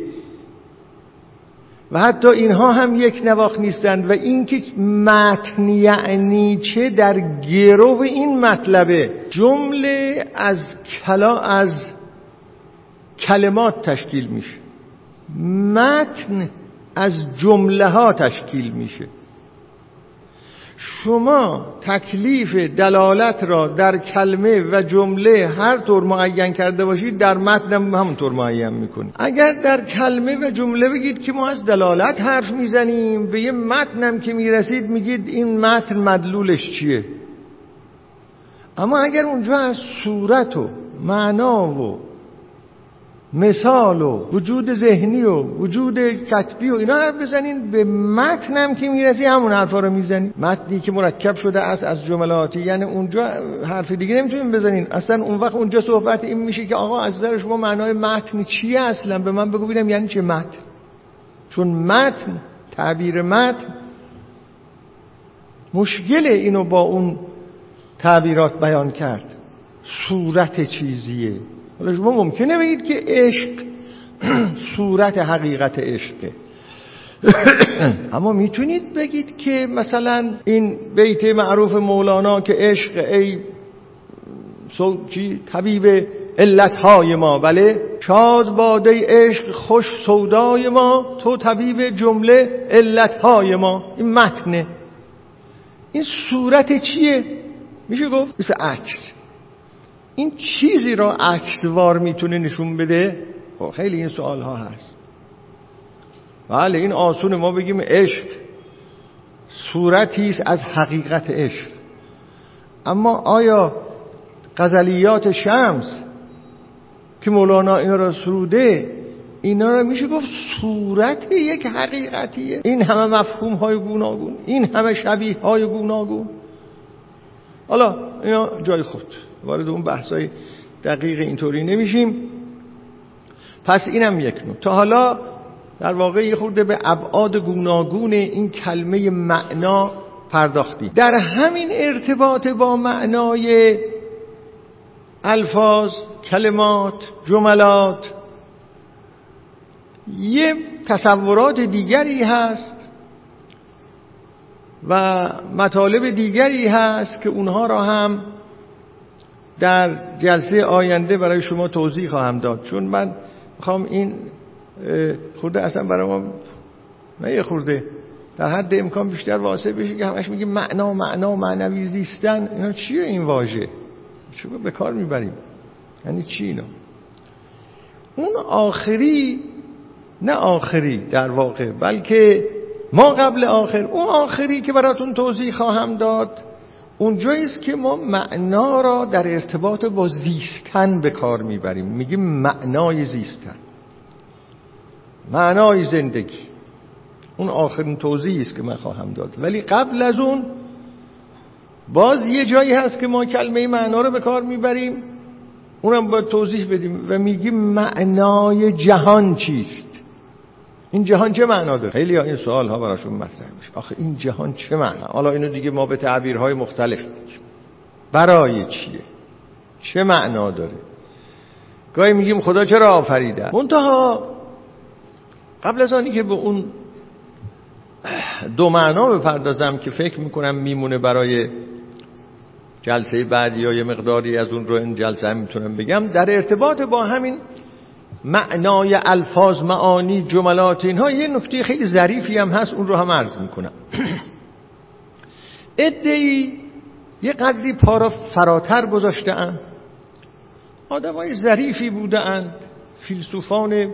و حتی اینها هم یک نواخ نیستند و اینکه متن یعنی چه در گرو این مطلبه جمله از کلا از کلمات تشکیل میشه. متن از جمله ها تشکیل میشه. شما تکلیف دلالت را در کلمه و جمله هر طور معین کرده باشید در متن هم همونطور معین می‌کنید. اگر در کلمه و جمله بگید که ما از دلالت حرف می‌زنیم به یه متنم که می‌رسید میگید این متن مدلولش چیه؟ اما اگر اونجا از صورت و معنا و مثال و وجود ذهنی و وجود کتبی و اینا حرف بزنین. به متنم که می‌رسی همون حرفا رو می‌زنین متنی که مرکب شده است از جملاتی. یعنی اونجا حرف دیگه نمی‌تونین بزنین. اصلا اون وقت اونجا صحبت این میشه که آقا از نظر شما معنای متن چیه اصلا؟ به من بگو ببینم یعنی چه متن. چون متن تعبیر متن مشکل اینو با اون تعبیرات بیان کرد. صورت چیزیه. حالا شما ممکنه بگید که عشق صورت حقیقت عشقه. اما می‌تونید بگید که مثلا این بیت معروف مولانا که عشق ای چی؟ طبیب علتهای ما. بله؟ شاد باده عشق خوش سودای ما. تو طبیب جمله علتهای ما. این متنه. این صورت چیه؟ میشه گفت مثل عکس. این چیزی را عکسوار می‌تونه نشون بده؟ خب خیلی این سوال ها هست. بله این آسون ما بگیم عشق. صورتی از حقیقت عشق. اما آیا غزلیات شمس که مولانا اینا را سروده اینا را میشه گفت صورت یک حقیقتیه؟ این همه مفهوم های گوناگون این همه شبیه های گوناگون. حالا اینا جای خود. وارد اون بحث های دقیق اینطوری نمیشیم. پس اینم یک نوع تا حالا در واقع یه خورده به ابعاد گوناگون این کلمه معنا پرداختی. در همین ارتباط با معنای الفاظ کلمات جملات یه تصورات دیگری هست و مطالب دیگری هست که اونها را هم در جلسه آینده برای شما توضیح خواهم داد. چون من می‌خوام این خورده اصلا برای ما نه یه خورده در حد امکان بیشتر واسه بشه که همش میگه معنا معنا معنوی زیستن. اینا چیه این واژه؟ چه به کار می‌بریم؟ یعنی چی اینا اون آخری نه آخری در واقع بلکه ما قبل آخر اون آخری که براتون توضیح خواهم داد اونجایی است که ما معنا را در ارتباط با زیستن به کار می‌بریم. میگیم معنای زیستن. معنای زندگی. اون آخرین توضیحی است که من خواهم داد. ولی قبل از اون باز یه جایی هست که ما کلمه معنا رو به کار می‌بریم. اونم باید توضیح بدیم و میگیم معنای جهان چیست؟ این جهان چه معنا داره؟ خیلی این سوال ها براشون مطرح میشه. آخه این جهان چه معنا؟ حالا اینو دیگه ما به تعبیرهای مختلف برای چیه؟ چه معنا داره؟ گاهی میگیم خدا چرا آفریده؟ منتها قبل از آنی که به اون دو معنا بپردازم که فکر می‌کنم میمونه برای جلسه بعدی یا یه مقداری از اون رو این جلسه می‌تونم بگم در ارتباط با همین معنای الفاظ معانی جملات اینها یه نکته خیلی ظریفی هم هست اون رو هم عرض می‌کنم. عده‌ای یه قدری پا را فراتر گذاشته اند آدم های ظریفی بوده اند فیلسوفان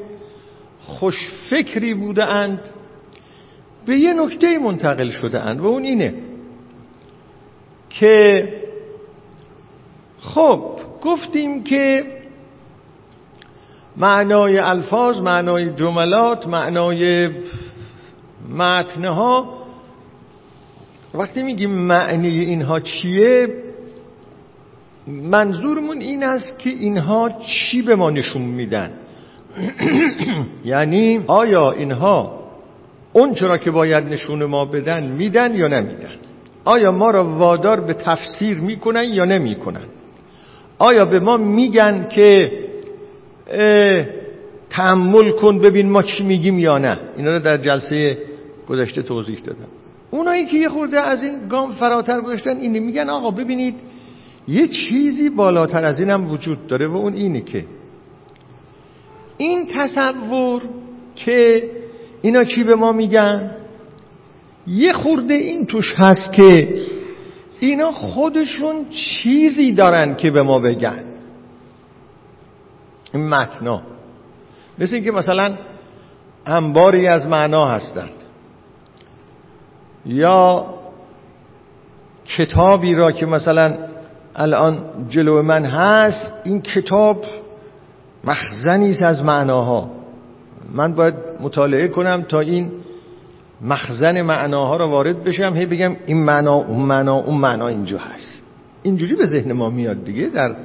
خوشفکری بوده اند به یه نکته منتقل شده اند و اون اینه که خب گفتیم که معنای الفاظ معنای جملات معنای متنها. وقتی میگیم معنی اینها چیه منظورمون این است که اینها چی به ما نشون میدن؟ یعنی آیا اینها اون چرا که باید نشون ما بدن میدن یا نمیدن؟ آیا ما را وادار به تفسیر می‌کنن یا نمی‌کنن؟ آیا به ما میگن که تحمل کن ببین ما چی میگیم یا نه. اینا رو در جلسه گذشته توضیح دادم. اونایی که یه خورده از این گام فراتر گذاشتن اینه. میگن آقا ببینید یه چیزی بالاتر از اینم وجود داره و اون اینه که این تصور که اینا چی به ما میگن یه خورده این توش هست که اینا خودشون چیزی دارن که به ما بگن. این متنا مثل اینکه مثلا انباری از معنا هستند. یا کتابی را که مثلا الان جلو من هست این کتاب مخزنی است از معناها. من باید مطالعه کنم تا این مخزن معناها را وارد بشم هی بگم این معنا اون معنا اون معنا اینجا هست. اینجوری به ذهن ما میاد دیگه در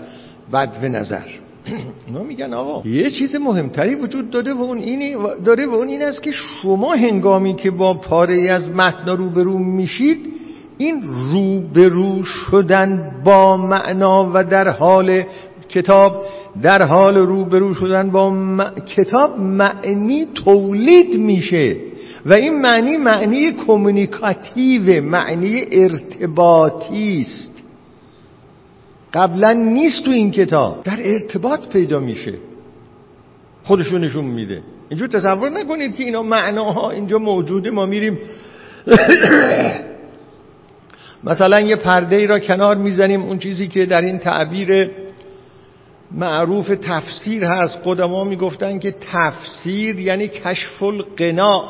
بد به نظر. اینا میگن آقا یه چیز مهمتری وجود داده و اون اینی داره و اون این است که شما هنگامی که با پاره از متن روبرو میشید این روبرو شدن با معنا و در حال کتاب در حال روبرو شدن با کتاب معنی تولید میشه و این معنی معنی کمونیکاتیو معنی ارتباطی است. قبلا نیست تو این کتاب. در ارتباط پیدا میشه. خودشو نشون میده. اینجور تصور نکنید که اینا معناها اینجا موجوده. ما میریم مثلا یه پرده ای را کنار می‌زنیم. اون چیزی که در این تعبیر معروف تفسیر هست. قدما می‌گفتن که تفسیر یعنی کشف القنا.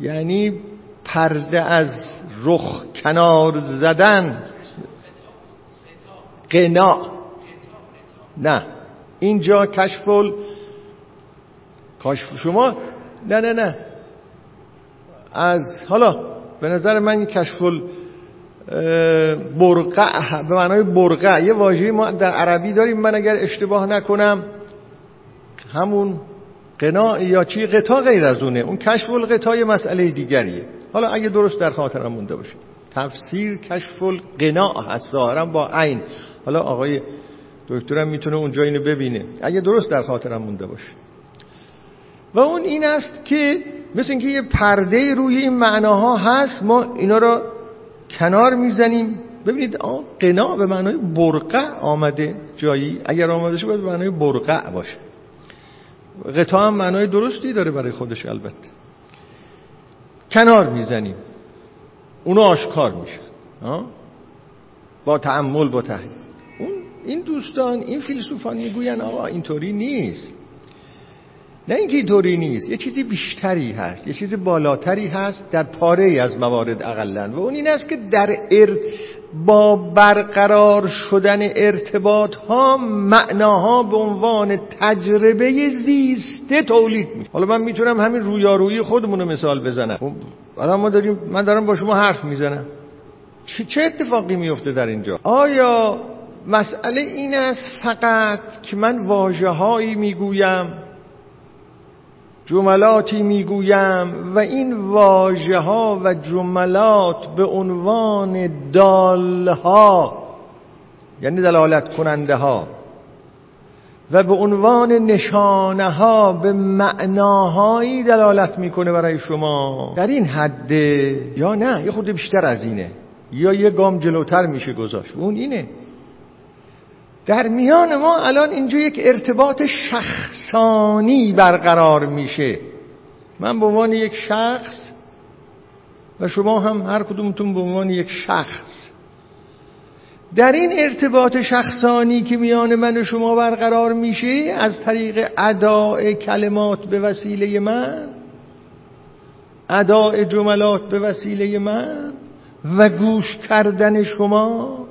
یعنی پرده از رخ کنار زدن. قنا نه. اینجا کشف ال... کاشف شما نه نه نه. از حالا به نظر من این کشف برقع به معنای برقع. یه واژه‌ای ما در عربی داریم. من اگر اشتباه نکنم همون قنا یا چی؟ قطا غیر از اونه. اون کشف القطا یه مسئله دیگریه. حالا اگه درست در خاطرم مونده باشه. تفسیر کشف القنا هست. ظاهرا با عین. حالا آقای دکترم می‌تونه اونجا اینو ببینه. اگه درست در خاطرم مونده باشه. و اون این است که مثل اینکه یه پرده روی این معناها هست ما اینا رو کنار می‌زنیم. ببینید آه قنا به معنای برقع آمده جایی. اگر آمده شه باید به معنای برقع باشه. قطع هم معنای درستی داره برای خودش البته. کنار می‌زنیم. اونو آشکار میشه. با تعمل با تحلیل. این دوستان این فیلسوفان می‌گوین آقا اینطوری نیست. نه اینکه اینطوری نیست یه چیزی بیشتری هست یه چیزی بالاتری هست در پاره از موارد اقلا و اون این است که در ار... با برقرار شدن ارتباط ها معناها به عنوان تجربه زیسته تولید می حالا من می‌تونم همین رویارویی خودمون مثال بزنم. الان ما داریم من دارم با شما حرف می‌زنم. چه اتفاقی میفته در اینجا؟ آیا مسئله این است فقط که من واجه هایی می‌گویم جملاتی می‌گویم و این واژه ها و جملات به عنوان دالها یعنی دلالت کننده ها و به عنوان نشانه ها به معناهایی دلالت می‌کنه برای شما. در این حد یا نه یه خود بیشتر از اینه. یا یه گام جلوتر میشه گذاشت. اون اینه. در میان ما الان اینجا یک ارتباط شخصانی برقرار میشه. من به عنوان یک شخص و شما هم هر کدومتون به عنوان یک شخص. در این ارتباط شخصانی که میان من و شما برقرار میشه از طریق اداء کلمات به وسیله من اداء جملات به وسیله من و گوش کردن شما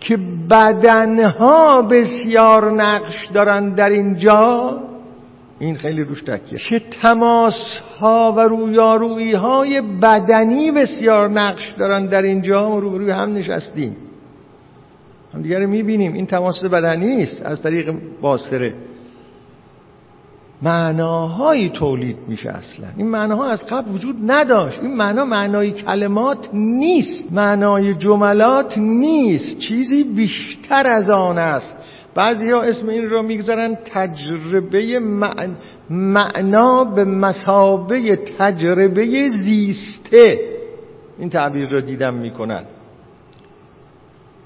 که بدنها بسیار نقش دارن در اینجا این خیلی روش تکیه. که تماس ها و رویارویی های بدنی بسیار نقش دارن در اینجا ما روبروی هم نشستیم. هم دیگر می‌بینیم. این تماس بدنی است از طریق باسره. معناهایی تولید میشه اصلا. این معناها از قبل وجود نداشت. این معنا معنای کلمات نیست. معنای جملات نیست. چیزی بیشتر از آن است. بعضی ها اسم این را می‌گذارن تجربه معنا به مسابه تجربه زیسته. این تعبیر را دیدم می‌کنن.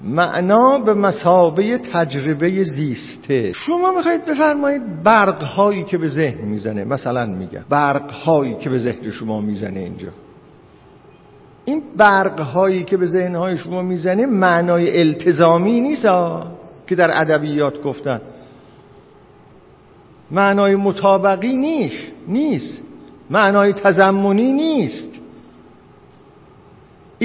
معنا به مسابه تجربه زیسته. شما می‌خواید بفرمایید برق هایی که به ذهن می‌زنه. مثلا میگه برق هایی که به ذهن شما می‌زنه اینجا. این برق هایی که به ذهن های شما می‌زنه معنای التزامی نیست که در ادبیات گفتن. معنای مطابقی نیست نیست. معنای تزمونی نیست.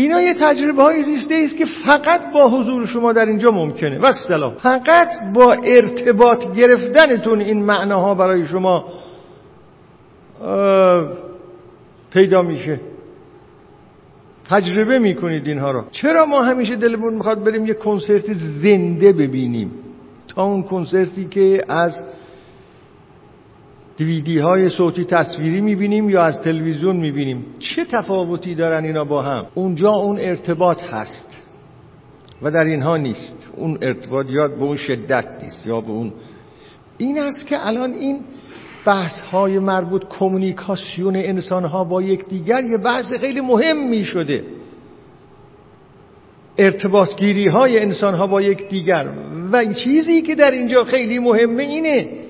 اینا یه تجربه های زیسته است که فقط با حضور شما در اینجا ممکنه. و سلام فقط با ارتباط گرفتنتون این معناها برای شما پیدا میشه. تجربه می‌کنید اینها رو. چرا ما همیشه دلمون می‌خواد بریم یه کنسرت زنده ببینیم؟ تا اون کنسرتی که از دیویدی های صوتی تصویری می‌بینیم یا از تلویزیون می‌بینیم؟ چه تفاوتی دارن اینا با هم؟ اونجا اون ارتباط هست و در اینها نیست. اون ارتباط یا به اون شدت نیست یا به اون این است که الان این بحث های مربوط کمونیکاسیون انسان ها با یکدیگر یه بحث خیلی مهم می شده ارتباط گیری های انسان ها با یکدیگر. و چیزی که در اینجا خیلی مهمه اینه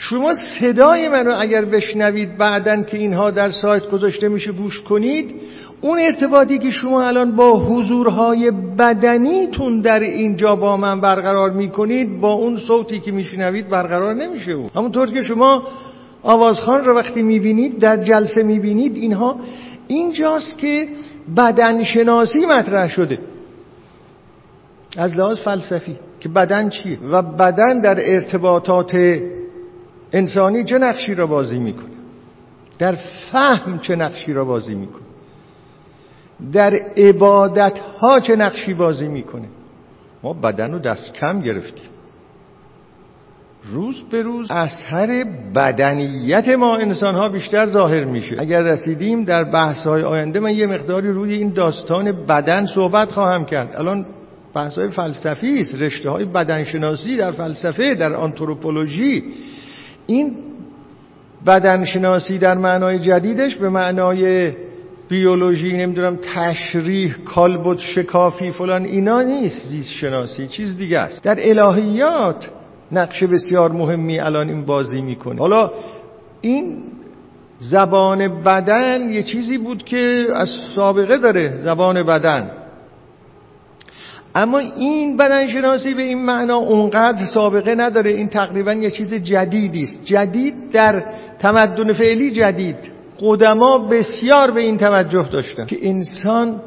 شما صدای منو اگر بشنوید بعدن که اینها در سایت گذاشته میشه گوش کنید اون ارتباطی که شما الان با حضورهای بدنیتون در اینجا با من برقرار می‌کنید با اون صوتی که میشنوید برقرار نمیشه اون. همونطور که شما آوازخان رو وقتی می‌بینید در جلسه می‌بینید اینها اینجاست که بدنشناسی مطرح شده. از لحاظ فلسفی که بدن چیه؟ و بدن در ارتباطات انسانی چه نقشی را بازی می‌کنه؟ در فهم چه نقشی را بازی می‌کنه؟ در عبادت ها چه نقشی بازی می‌کنه؟ ما بدن رو دست کم گرفتیم. روز به روز اثر بدنیت ما انسان ها بیشتر ظاهر میشه. اگر رسیدیم در بحث های آینده من یه مقداری روی این داستان بدن صحبت خواهم کرد. الان بحث های فلسفی است رشته های بدنشناسی در فلسفه در آنتروپولوژی. این بدنشناسی در معنای جدیدش به معنای بیولوژی نمی‌دونم تشریح کالبد شکافی فلان اینا نیست زیست شناسی چیز دیگه است. در الهیات نقش بسیار مهمی الان این بازی می‌کنه. حالا این زبان بدن یه چیزی بود که از سابقه داره زبان بدن. اما این بدنشناسی به این معنا اونقدر سابقه نداره این تقریبا یه چیز جدیدی است. جدید در تمدن فعلی جدید. قدما بسیار به این توجه داشتن. که انسان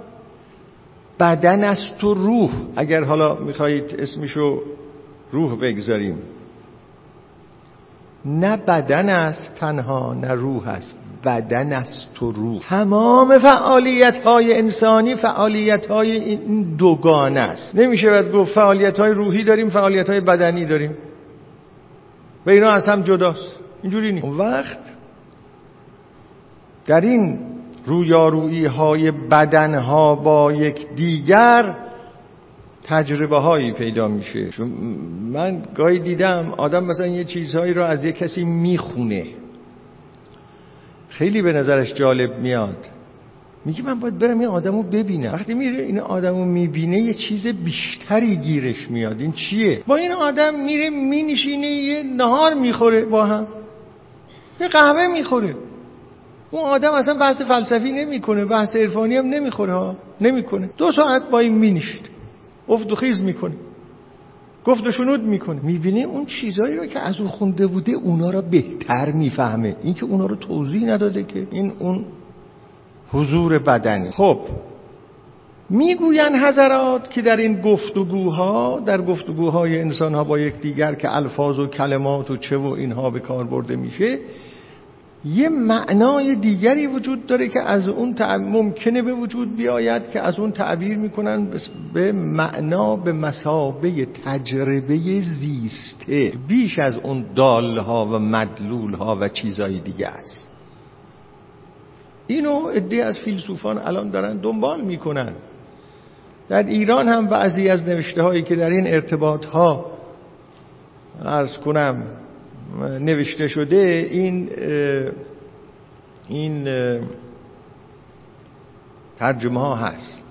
بدن است و روح. اگر حالا می‌خواهید اسمشو روح بگذاریم. نه بدن است تنها نه روح است. بدن است و روح تمام فعالیت های انسانی فعالیت های این دوگانه است. نمیشه باید گفت فعالیت های روحی داریم فعالیت های بدنی داریم. و اینا از هم جداست. اینجوری نیست. وقت در این رویارویی های بدن ها با یک دیگر تجربه هایی پیدا میشه. من گاهی دیدم آدم مثلا یه چیزهایی رو از یه کسی می‌خونه. خیلی به نظرش جالب میاد. میگه من باید برم این آدم رو ببینم. وقتی میره این آدم رو می‌بینه یه چیز بیشتری گیرش میاد. این چیه؟ با این آدم میره مینشینه یه نهار می‌خوره با هم. یه قهوه می‌خوره. اون آدم اصلا بحث فلسفی نمی‌کنه بحث عرفانی هم نمی‌خوره ها. نمی‌کنه. دو ساعت با این مینشید افت و خیز می‌کنه. گفت و شنود می‌کنه. می‌بینه اون چیزایی رو که از او خونده بوده اونا رو بهتر می‌فهمه. این که اونا رو توضیح نداده که این اون حضور بدنی. خب می‌گوین حضرات که در این گفتگوها در گفتگوهای انسان ها با یکدیگر که الفاظ و کلمات و چه و اینها به کار برده میشه یه معنای دیگری وجود داره که از اون ممکنه به وجود بیاید که از اون تعبیر می‌کنن به معنا به مسابه تجربه زیسته. بیش از اون دالها و مدلولها و چیزهای دیگه است. اینو عده از فیلسوفان الان دارن دنبال می‌کنن. در ایران هم بعضی از نوشته هایی که در این ارتباط ها ارز کنم نوشته شده این این ترجمه ها هست.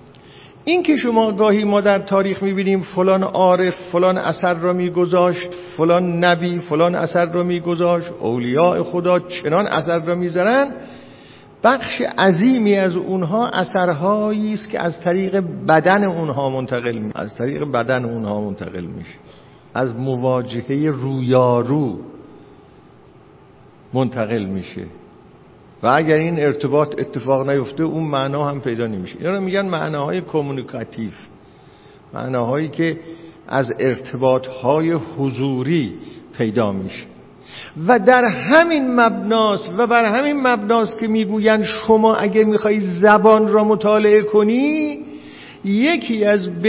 این که شما گاهی ما در تاریخ می‌بینیم فلان عارف فلان اثر را میگذاشت فلان نبی فلان اثر را میگذاشت اولیاء خدا چنان اثر را می‌ذارن بخش عظیمی از اونها اثرهایی است که از طریق بدن اونها منتقل می از طریق بدن اونها منتقل میشه. از مواجهه رویارو. منتقل میشه. و اگر این ارتباط اتفاق نیفته اون معنا هم پیدا نمیشه. اینا رو میگن معناهای کمونیکاتیو. معناهایی که از ارتباطهای حضوری پیدا میشه. و در همین مبناست و بر همین مبناست که می‌گویند شما اگر می‌خوای زبان را مطالعه کنی یکی از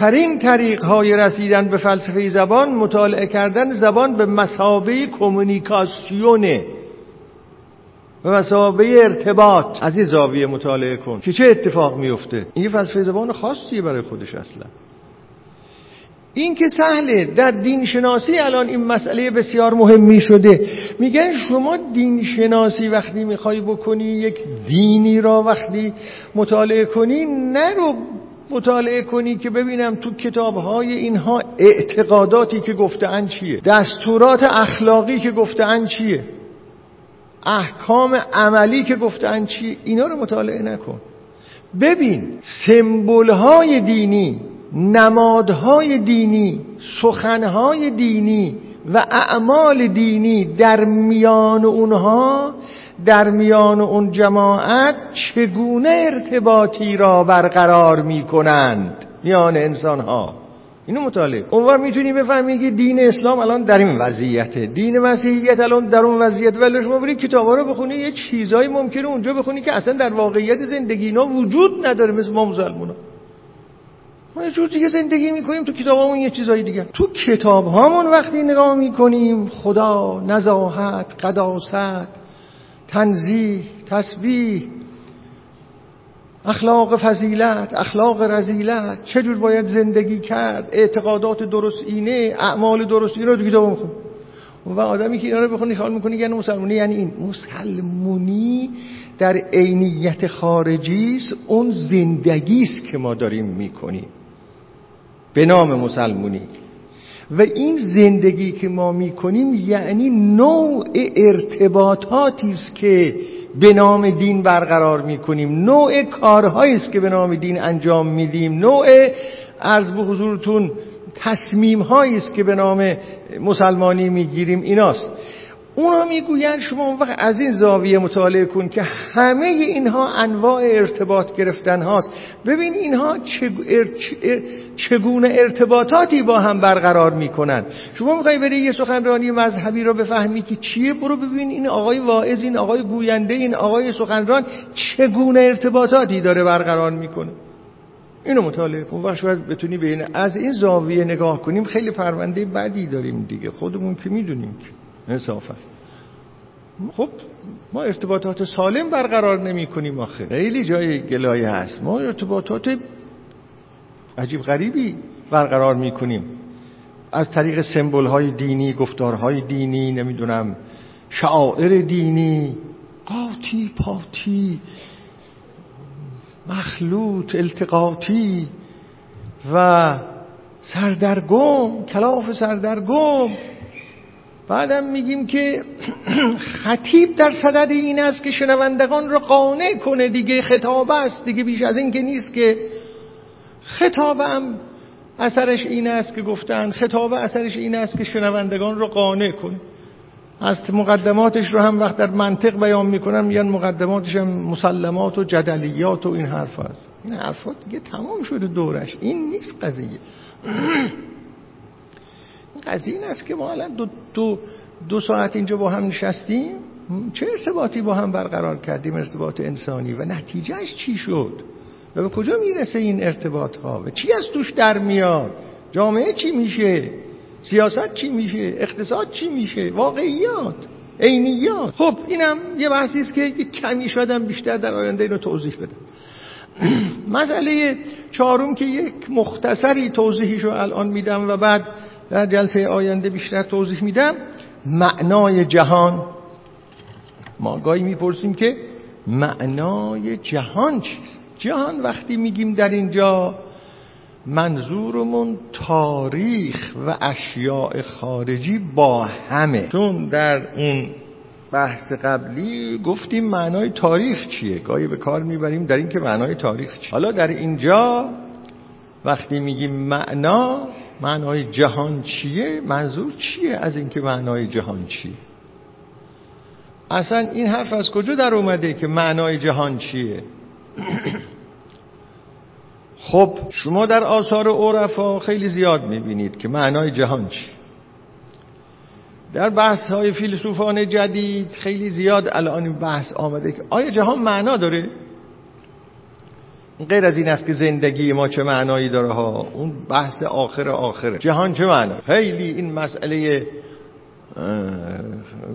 بهترین طریق های رسیدن به فلسفه زبان مطالعه کردن زبان به مسابه کمونیکاسیونه به مسابه ارتباط. از این زاویه مطالعه کن که چه اتفاق میفته این فلسفه زبان خاصیه برای خودش اصلا. این که سهله در دین شناسی الان این مسئله بسیار مهمی شده. میگن شما دین شناسی وقتی می‌خوای بکنی یک دینی را وقتی مطالعه کنی نرو مطالعه کنی که ببینم تو کتابهای اینها اعتقاداتی که گفتهاند چیه؟ دستورات اخلاقی که گفتهاند چیه؟ احکام عملی که گفتهاند چیه؟ اینا رو مطالعه نکن. ببین سمبل های دینی نمادهای دینی سخنهای دینی و اعمال دینی در میان اونها در میان اون جماعت چگونه ارتباطی را برقرار می کنند میان انسان ها اینو مطالعه. اونور می‌تونی بفهمی که دین اسلام الان در این وضعیته. دین مسیحیت الان در اون وضعیت. ولی شما برید کتابا رو بخونی یه چیزایی ممکنه اونجا بخونی که اصلا در واقعیت زندگی اینا وجود نداره مثل ما مسلمونا. ما یه جور دیگه زندگی می‌کنیم تو کتاب یه چیزایی دیگه. تو کتاب هامون وقتی نگاه می‌کنیم خدا نزاهت قداست تنزیح تسبیح اخلاق فضیلت اخلاق رزیلت چجور باید زندگی کرد اعتقادات درست اینه اعمال درست اینه رو تو کتاب میخون و آدمی که اینا رو بخونی خیال می‌کنی یعنی مسلمونی یعنی این. مسلمونی در عینیت خارجی است اون زندگی است که ما داریم می‌کنیم. به نام مسلمونی. و این زندگی که ما می‌کنیم یعنی نوع ارتباطاتی است که به نام دین برقرار می‌کنیم. نوع کارهایی است که به نام دین انجام میدیم. نوع عرض به حضورتون تصمیم است که به نام مسلمانی می‌گیریم. ایناست. اونا می‌گویند شما اون وقت از این زاویه مطالعه کن که همه اینها انواع ارتباط گرفتن هاست. ببین اینها چگونه ارتباطاتی با هم برقرار می‌کنن. شما می‌خوای بری یه سخنرانی مذهبی رو بفهمی که چیه؟ برو ببین این آقای واعظ این آقای گوینده این آقای سخنران چگونه ارتباطاتی داره برقرار می‌کنه. اینو مطالعه کن. وقت شاید بتونی بین از این زاویه نگاه کنیم. خیلی پرونده بدی داریم دیگه. خودمون که می‌دونیم که انصافا خب ما ارتباطات سالم برقرار نمی کنیم آخه. خیلی جای گلایه هست. ما ارتباطات عجیب غریبی برقرار می کنیم. از طریق سمبل های دینی گفتارهای دینی نمی‌دونم شعائر دینی قاطی پاتی مخلوط التقاطی و سردرگم کلاف سردرگم. بعدم میگیم که خطیب در صدد این است که شنوندگان رو قانع کنه. دیگه خطابه است. دیگه بیش از این که نیست که خطابه هم اثرش این است که گفتن خطابه اثرش این است که شنوندگان رو قانع کنه. از مقدماتش رو هم وقت در منطق بیان می‌کنن میگن مقدماتش هم مسلمات و جدلیات و این حرف هست این حرفات دیگه تمام شده دورش. این نیست قضیه. قضیه این است که ما الان دو, دو, دو ساعت اینجا با هم نشستیم. چه ارتباطی با هم برقرار کردیم ارتباط انسانی؟ و نتیجهش چی شد؟ و به کجا می‌رسه این ارتباط ها و چی از توش در میاد؟ جامعه چی میشه؟ سیاست چی میشه؟ اقتصاد چی میشه؟ واقعیات عینیات. خب اینم یه بحثی است که کمی شدم بیشتر در آینده اینو توضیح بدم. مسئله چهارم که یک مختصری توضیحیشو الان میدم و بعد در جلسه آینده بیشتر توضیح میدم. معنای جهان. ما گاهی می‌پرسیم که معنای جهان چیست؟ جهان وقتی میگیم در اینجا منظورمون تاریخ و اشیاء خارجی با همه. چون در اون بحث قبلی گفتیم معنای تاریخ چیه؟ گاهی به کار می‌بریم در این که معنای تاریخ چیه. حالا در اینجا وقتی میگیم معنا معنای جهان چیه؟ منظور چیه از اینکه معنای جهان چیه اصلا این حرف از کجا در اومده که معنای جهان چیه؟ خب شما در آثار عرفا خیلی زیاد می‌بینید که معنای جهان چیه در بحث های فیلسوفان جدید خیلی زیاد الان بحث آمده که آیا جهان معنا داره؟ غیر از این است که زندگی ما چه معنایی داره ها؟ اون بحث آخر آخره. جهان چه معنا خیلی این مسئله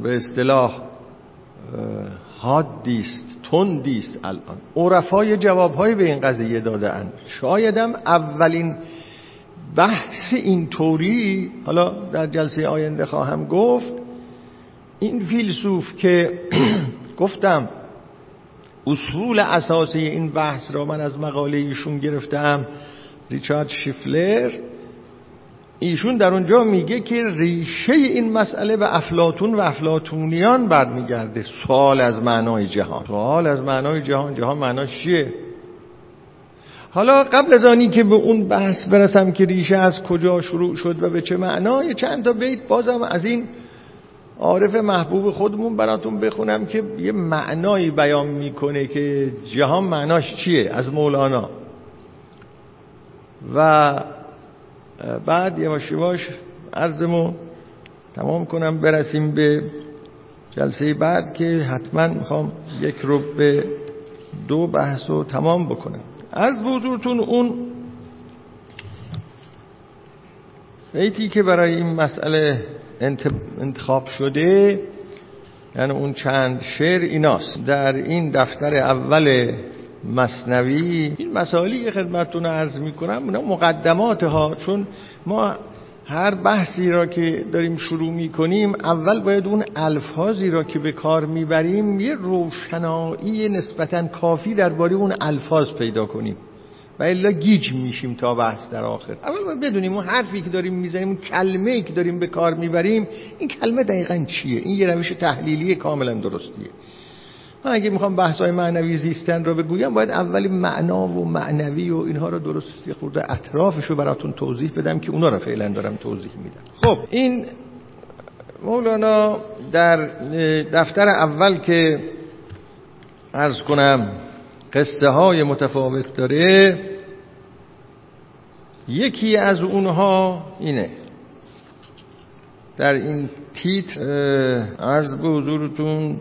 به اصطلاح حادیست تندیست الان. عرفای جوابهایی به این قضیه دادن شایدم اولین بحث اینطوری حالا در جلسه آینده خواهم گفت این فیلسوف که گفتم اصول اساسی این بحث را من از مقاله ایشون گرفتم ریچارد شیفلر. ایشون در اونجا میگه که ریشه این مسئله به افلاتون و افلاتونیان برمیگرده. سوال از معنای جهان. سوال از معنای جهان. جهان معنا چیه؟ حالا قبل از آنی که به اون بحث برسم که ریشه از کجا شروع شد و به چه معنا یه چند تا بیت بازم از این عارف محبوب خودمون براتون بخونم که یه معنایی بیان می‌کنه که جهان معناش چیه از مولانا. و بعد یواش یواش عرضمو تمام کنم برسیم به جلسه بعد که حتما می‌خوام یک رو به دو بحث رو تمام بکنم. از بزرگتون اون بیتی که برای این مسئله انتخاب شده یعنی اون چند شعر ایناست. در این دفتر اول مصنوی این مسائلی که خدمتتون عرض می‌کنم اونا مقدمات ها چون ما هر بحثی را که داریم شروع می‌کنیم اول باید اون الفاظی را که به کار می‌بریم یه روشنایی نسبتا کافی درباره اون الفاظ پیدا کنیم. و الا گیج میشیم تا بحث در آخر. اول باید بدونیم اون حرفی که داریم می‌زنیم اون کلمه ای که داریم به کار می‌بریم این کلمه دقیقا چیه؟ این یه روش تحلیلی کاملا درستیه. من اگه می‌خوام بحث های معنوی زیستن رو بگویم باید اولی معنا و معنوی و اینها رو درست خورده اطرافش رو براتون توضیح بدم که اونا رو فعلا دارم توضیح میدم. خب این مولانا در دفتر اول که ارز کنم قصه های متفاوت داره. یکی از اونها اینه. در این تیتر عرض به حضورتون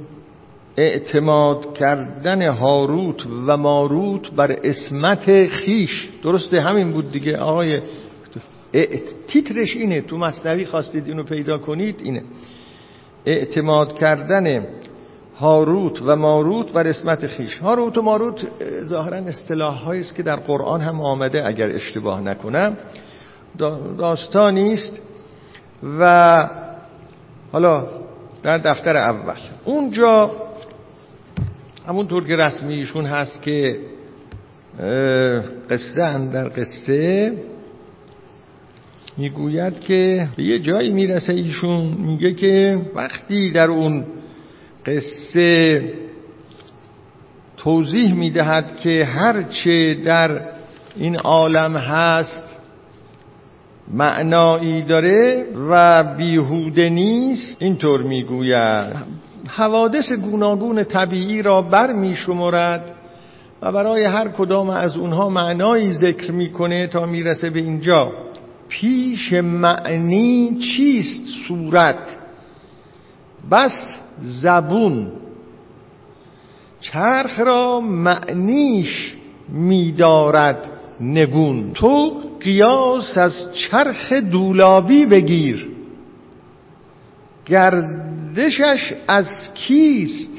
اعتماد کردن هاروت و ماروت بر اسمت خیش. درسته همین بود دیگه. آقای تیترش اینه. تو مصنوی خواستید اینو پیدا کنید اینه. اعتماد کردن هاروت و ماروت بر اسمت خیش. هاروت و ماروت ظاهرا اصطلاح است که در قرآن هم آمده اگر اشتباه نکنم. داستانی است و حالا در دفتر اول. اونجا همونطور که رسمی ایشون هست که قصه در قصه می‌گوید که به یه جایی می‌رسه ایشون میگه که وقتی در اون قصه توضیح می‌دهد که هرچه در این عالم هست معنایی داره و بیهوده نیست اینطور می‌گوید. حوادث گوناگون طبیعی را بر می شمرد و برای هر کدام از اونها معنایی ذکر می‌کنه تا می‌رسه به اینجا. پیش معنی چیست؟ صورت. بس زبون. چرخ را معنیش میدارد نگون. تو قیاس از چرخ دولابی بگیر. گردشش از کیست؟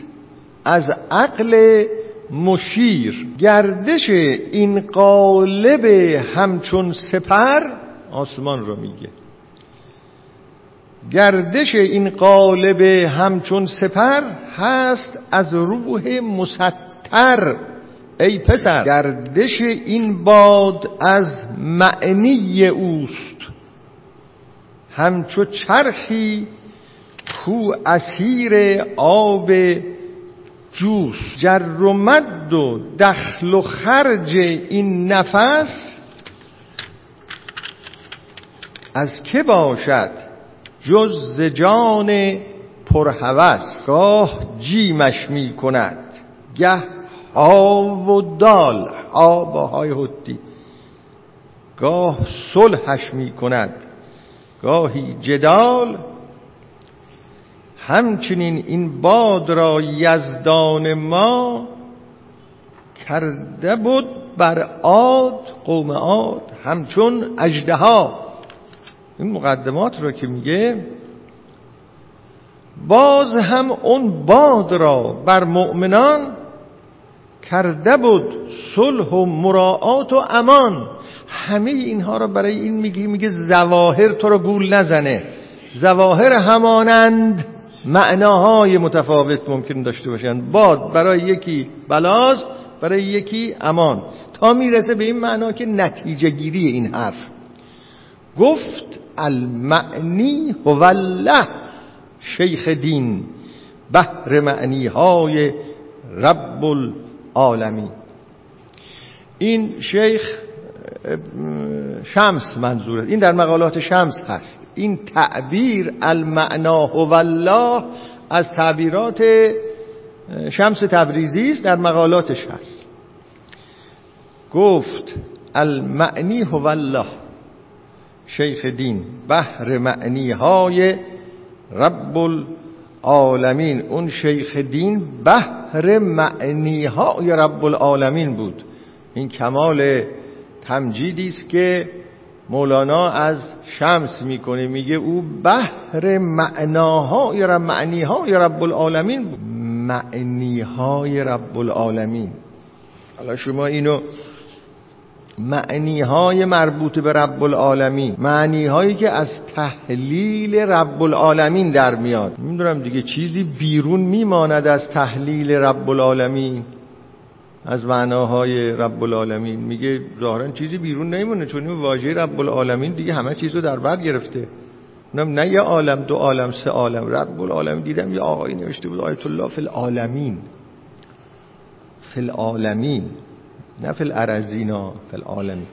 از عقل مشیر. گردش این قالب همچون سپر آسمان رو میگه. گردش این قالب همچون سپر هست از روح مستر ای پسر گردش این باد از معنی اوست. همچو چرخی کو اسیر آب جوس. جر و مد و دخل و خرج این نفس از که باشد جز جان پرهوس. گاه جیمش می کند گه ها و دال ها با های حدی گاه صلحش می کند گاهی جدال. همچنین این باد را یزدان ما کرده بود بر عاد قوم عاد همچون اجدها این مقدمات را که میگه باز هم اون باد را بر مؤمنان کرده بود صلح و مراعات و امان. همه اینها را برای این میگه میگه زواهر تو را گول نزنه. زواهر همانند معناهای متفاوت ممکن داشته باشند. باد برای یکی بلاز برای یکی امان. تا می‌رسه به این معنا که نتیجه گیری این حرف. گفت المعنی هو الله شیخ دین بحر معنی های رب العالمین این شیخ شمس منظوره این در مقالات شمس هست. این تعبیر المعنا هو الله از تعبیرات شمس تبریزی است در مقالاتش هست. گفت المعنی هو الله. شیخ دین بحر معنی های رب العالمین اون شیخ دین بحر معنی های رب العالمین بود. این کمال تمجیدی است که مولانا از شمس می‌کنه. میگه او بحر معناهای یا معنیهای رب العالمین بود. معنیهای رب العالمین حالا شما اینو معنی های مربوط به رب العالمین معنی هایی که از تحلیل رب العالمین در میاد. می‌دونم دیگه چیزی بیرون میماند از تحلیل رب العالمین از معناهای رب العالمین میگه ظاهرا چیزی بیرون نمیمونه چون این واژه رب العالمین دیگه همه چیزو در بر گرفته. نه یه عالم دو عالم سه عالم. رب العالمین دیدم یه آقایی نوشته بود آیت الله فی العالمین. فی العالمین. نه فی الارزینا فی العالمین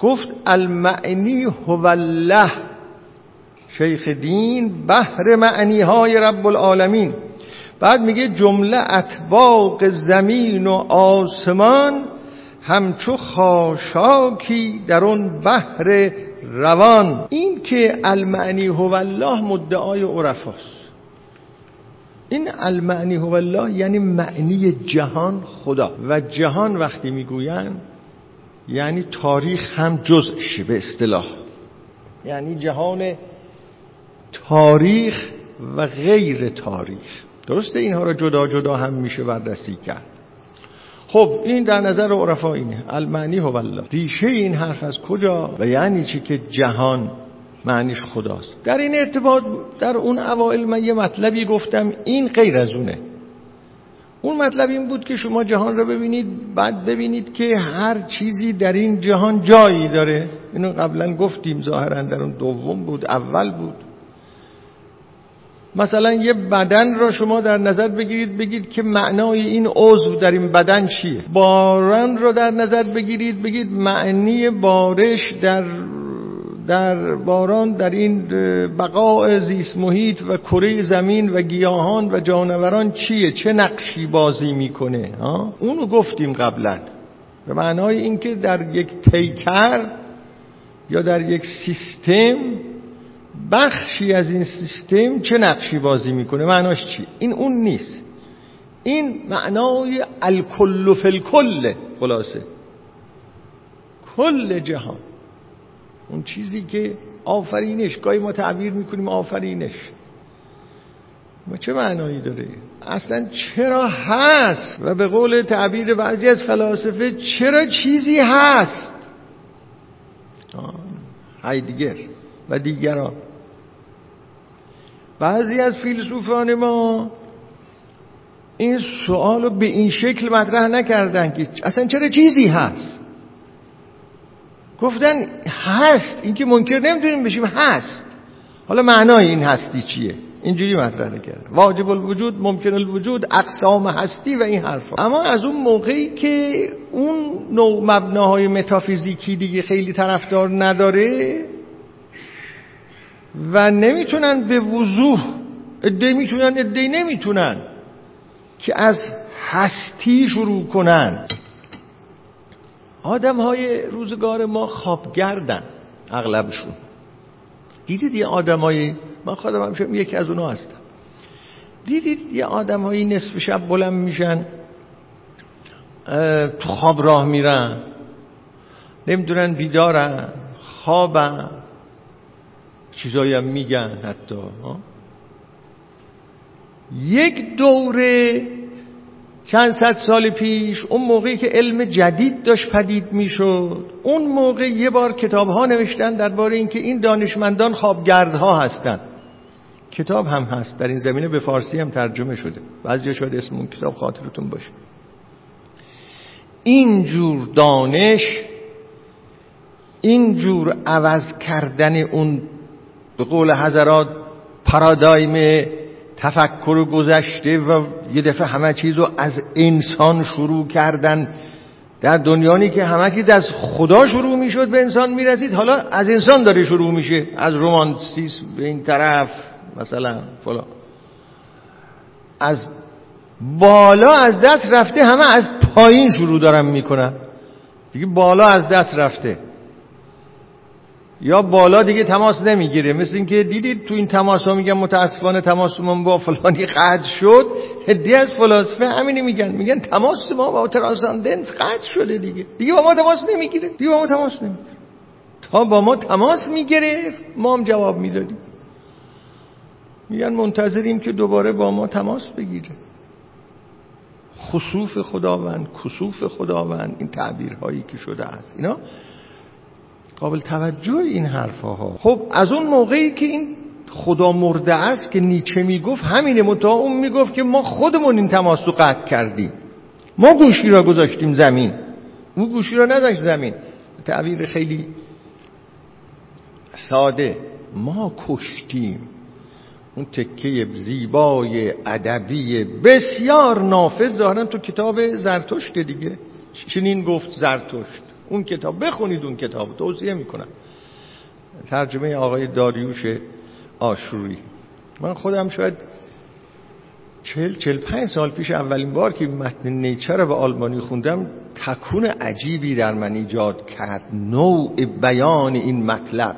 گفت المعنی هو الله شیخ دین بحر معنی های رب العالمین. بعد میگه جمله اطباق زمین و آسمان همچو خاشاکی در اون بحر روان. این که المعنی هو الله مدعای عرفاست. این المعنی هو الله یعنی معنی جهان خدا. و جهان وقتی می‌گوین یعنی تاریخ هم جزءشی به اصطلاح. یعنی جهان تاریخ و غیر تاریخ. درسته اینها را جدا جدا هم میشه بررسی کرد. خب این در نظر عرفا اینه. المعنی هو الله. ریشه این حرف از کجا؟ و یعنی چی که جهان معنیش خداست. در این ارتباط در اون اوائل من یه مطلبی گفتم این غیر از اونه. اون مطلب این بود که شما جهان را ببینید بعد ببینید که هر چیزی در این جهان جایی داره. اینو قبلا گفتیم ظاهرا در اون دوم بود اول بود. مثلا یه بدن را شما در نظر بگیرید بگید که معنای این عضو در این بدن چیه؟ باران را در نظر بگیرید بگید معنی بارش در در باران در این بقاء زیست محیط و کره زمین و گیاهان و جانوران چیه؟ چه نقشی بازی می‌کنه؟ اونو گفتیم قبلا. به معنای اینکه در یک پیکر یا در یک سیستم بخشی از این سیستم چه نقشی بازی می‌کنه؟ معناش چی؟ این اون نیست. این معنای الکل فی خلاصه. کل جهان. اون چیزی که آفرینش گاهی ما تعبیر می‌کنیم آفرینش. ما چه معنایی داره؟ اصلا چرا هست؟ و به قول تعبیر بعضی از فلاسفه چرا چیزی هست؟ هایدگر و دیگران. بعضی از فیلسوفان ما این سوال رو به این شکل مطرح نکردن که اصلا چرا چیزی هست؟ گفتن هست این که منکر نمی‌تونیم بشیم هست. حالا معنای این هستی چیه؟ اینجوری مطرح کرد واجب الوجود ممکن الوجود اقسام هستی و این حرفا. اما از اون موقعی که اون نوع مبناهای متافیزیکی دیگه خیلی طرفدار نداره و نمی‌تونن به وضوح ادهی می‌تونن ادهی نمی‌تونن که از هستی شروع کنن. آدم های روزگار ما خوابگردن اغلبشون. دیدید یه آدم های من خودم هم یکی از اونا هستم. دیدید یه آدم های نصف شب بلند میشن تو خواب راه میرن نمی‌دونن بیدارن خوابن چیزایی هم میگن حتی یک دوره چند صد سال پیش اون موقعی که علم جدید داشت پدید می‌شد. اون موقع یه بار کتاب ها نوشتن درباره اینکه این دانشمندان خوابگردها هستند کتاب هم هست در این زمینه به فارسی هم ترجمه شده. بعضی شاید اسم اون کتاب خاطرتون باشه. اینجور دانش اینجور عوض کردن اون به قول حضرات پارادایم تفکر گذشته و یه دفعه همه چیز رو از انسان شروع کردن. در دنیانی که همه چیز از خدا شروع می‌شد به انسان می‌رسید حالا از انسان داره شروع میشه. از رومانتیسم به این طرف مثلا فلان. از بالا از دست رفته همه از پایین شروع دارن می‌کنن. دیگه بالا از دست رفته. یا بالا دیگه تماس نمی‌گیره. مثل اینکه دیدید تو این تماس ها میگن متاسفانه تماس من با فلانی قطع شد. هدی از فلاسفه همینی میگن. میگن تماس ما با ترانساندنت قطع شده دیگه. دیگه با ما تماس نمی‌گیره. دیگه با ما تماس نمی‌گیره. تا با ما تماس می‌گیره ما هم جواب می‌دادیم. میگن منتظریم که دوباره با ما تماس بگیره. خصوف خداوند کسوف خداوند این تعبیرهایی که شده است. اینا قابل توجه این حرفها. خب از اون موقعی که این خدا مرده است که نیچه می‌گفت همینه. متا اون می‌گفت که ما خودمون این تماس رو قطع کردیم. ما گوشی را گذاشتیم زمین. اون گوشی را نذاشت زمین. تعبیر خیلی ساده. ما کشتیم. اون تکه زیبای ادبی بسیار نافذ. دارن تو کتاب زرتشت دیگه. چنین گفت زرتشت. اون کتاب بخونید اون کتاب توصیه می‌کنم. ترجمه آقای داریوش آشوری. من خودم شاید چل چل پنج سال پیش اولین بار که متن نیچر به آلمانی خوندم تکون عجیبی در من ایجاد کرد. نوع بیان این مطلب.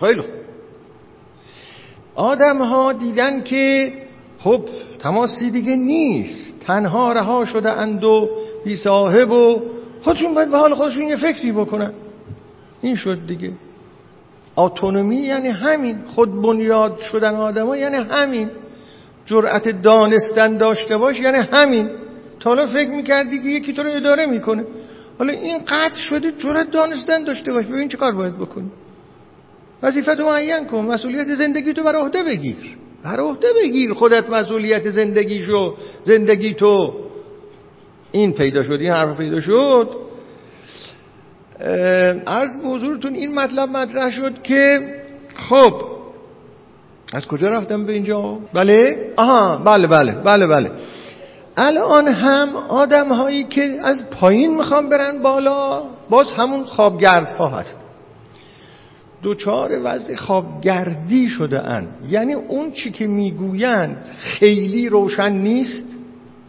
خیلی آدم ها دیدن که خب تماسی دیگه نیست. تنها رها شده اند و بی صاحب و خودشون باید به حال خودشون یه فکری بکنن. این شد دیگه. اتونومی یعنی همین. خود بنیاد شدن آدم یعنی همین. جرأت دانستن داشته باش یعنی همین. تا حالا فکر می‌کردی که یکی تو رو اداره می‌کنه. حالا این قطع شده جرأت دانستن داشته باش. ببین چه کار باید بکنی. وظیفت معین کن. مسئولیت زندگی تو بر عهده بگیر. بر عهده بگیر خودت مسئولیت زندگیشو زندگی تو. این پیدا شد این حرف پیدا شد. عرض به حضورتون این مطلب مطرح شد که خب از کجا رفتم به اینجا؟ بله؟ آها بله بله بله بله. الان هم آدم هایی که از پایین می‌خوان برن بالا باز همون خوابگرد ها هست. دوچار وضع خوابگردی شده ان. یعنی اون چی که می‌گویند خیلی روشن نیست.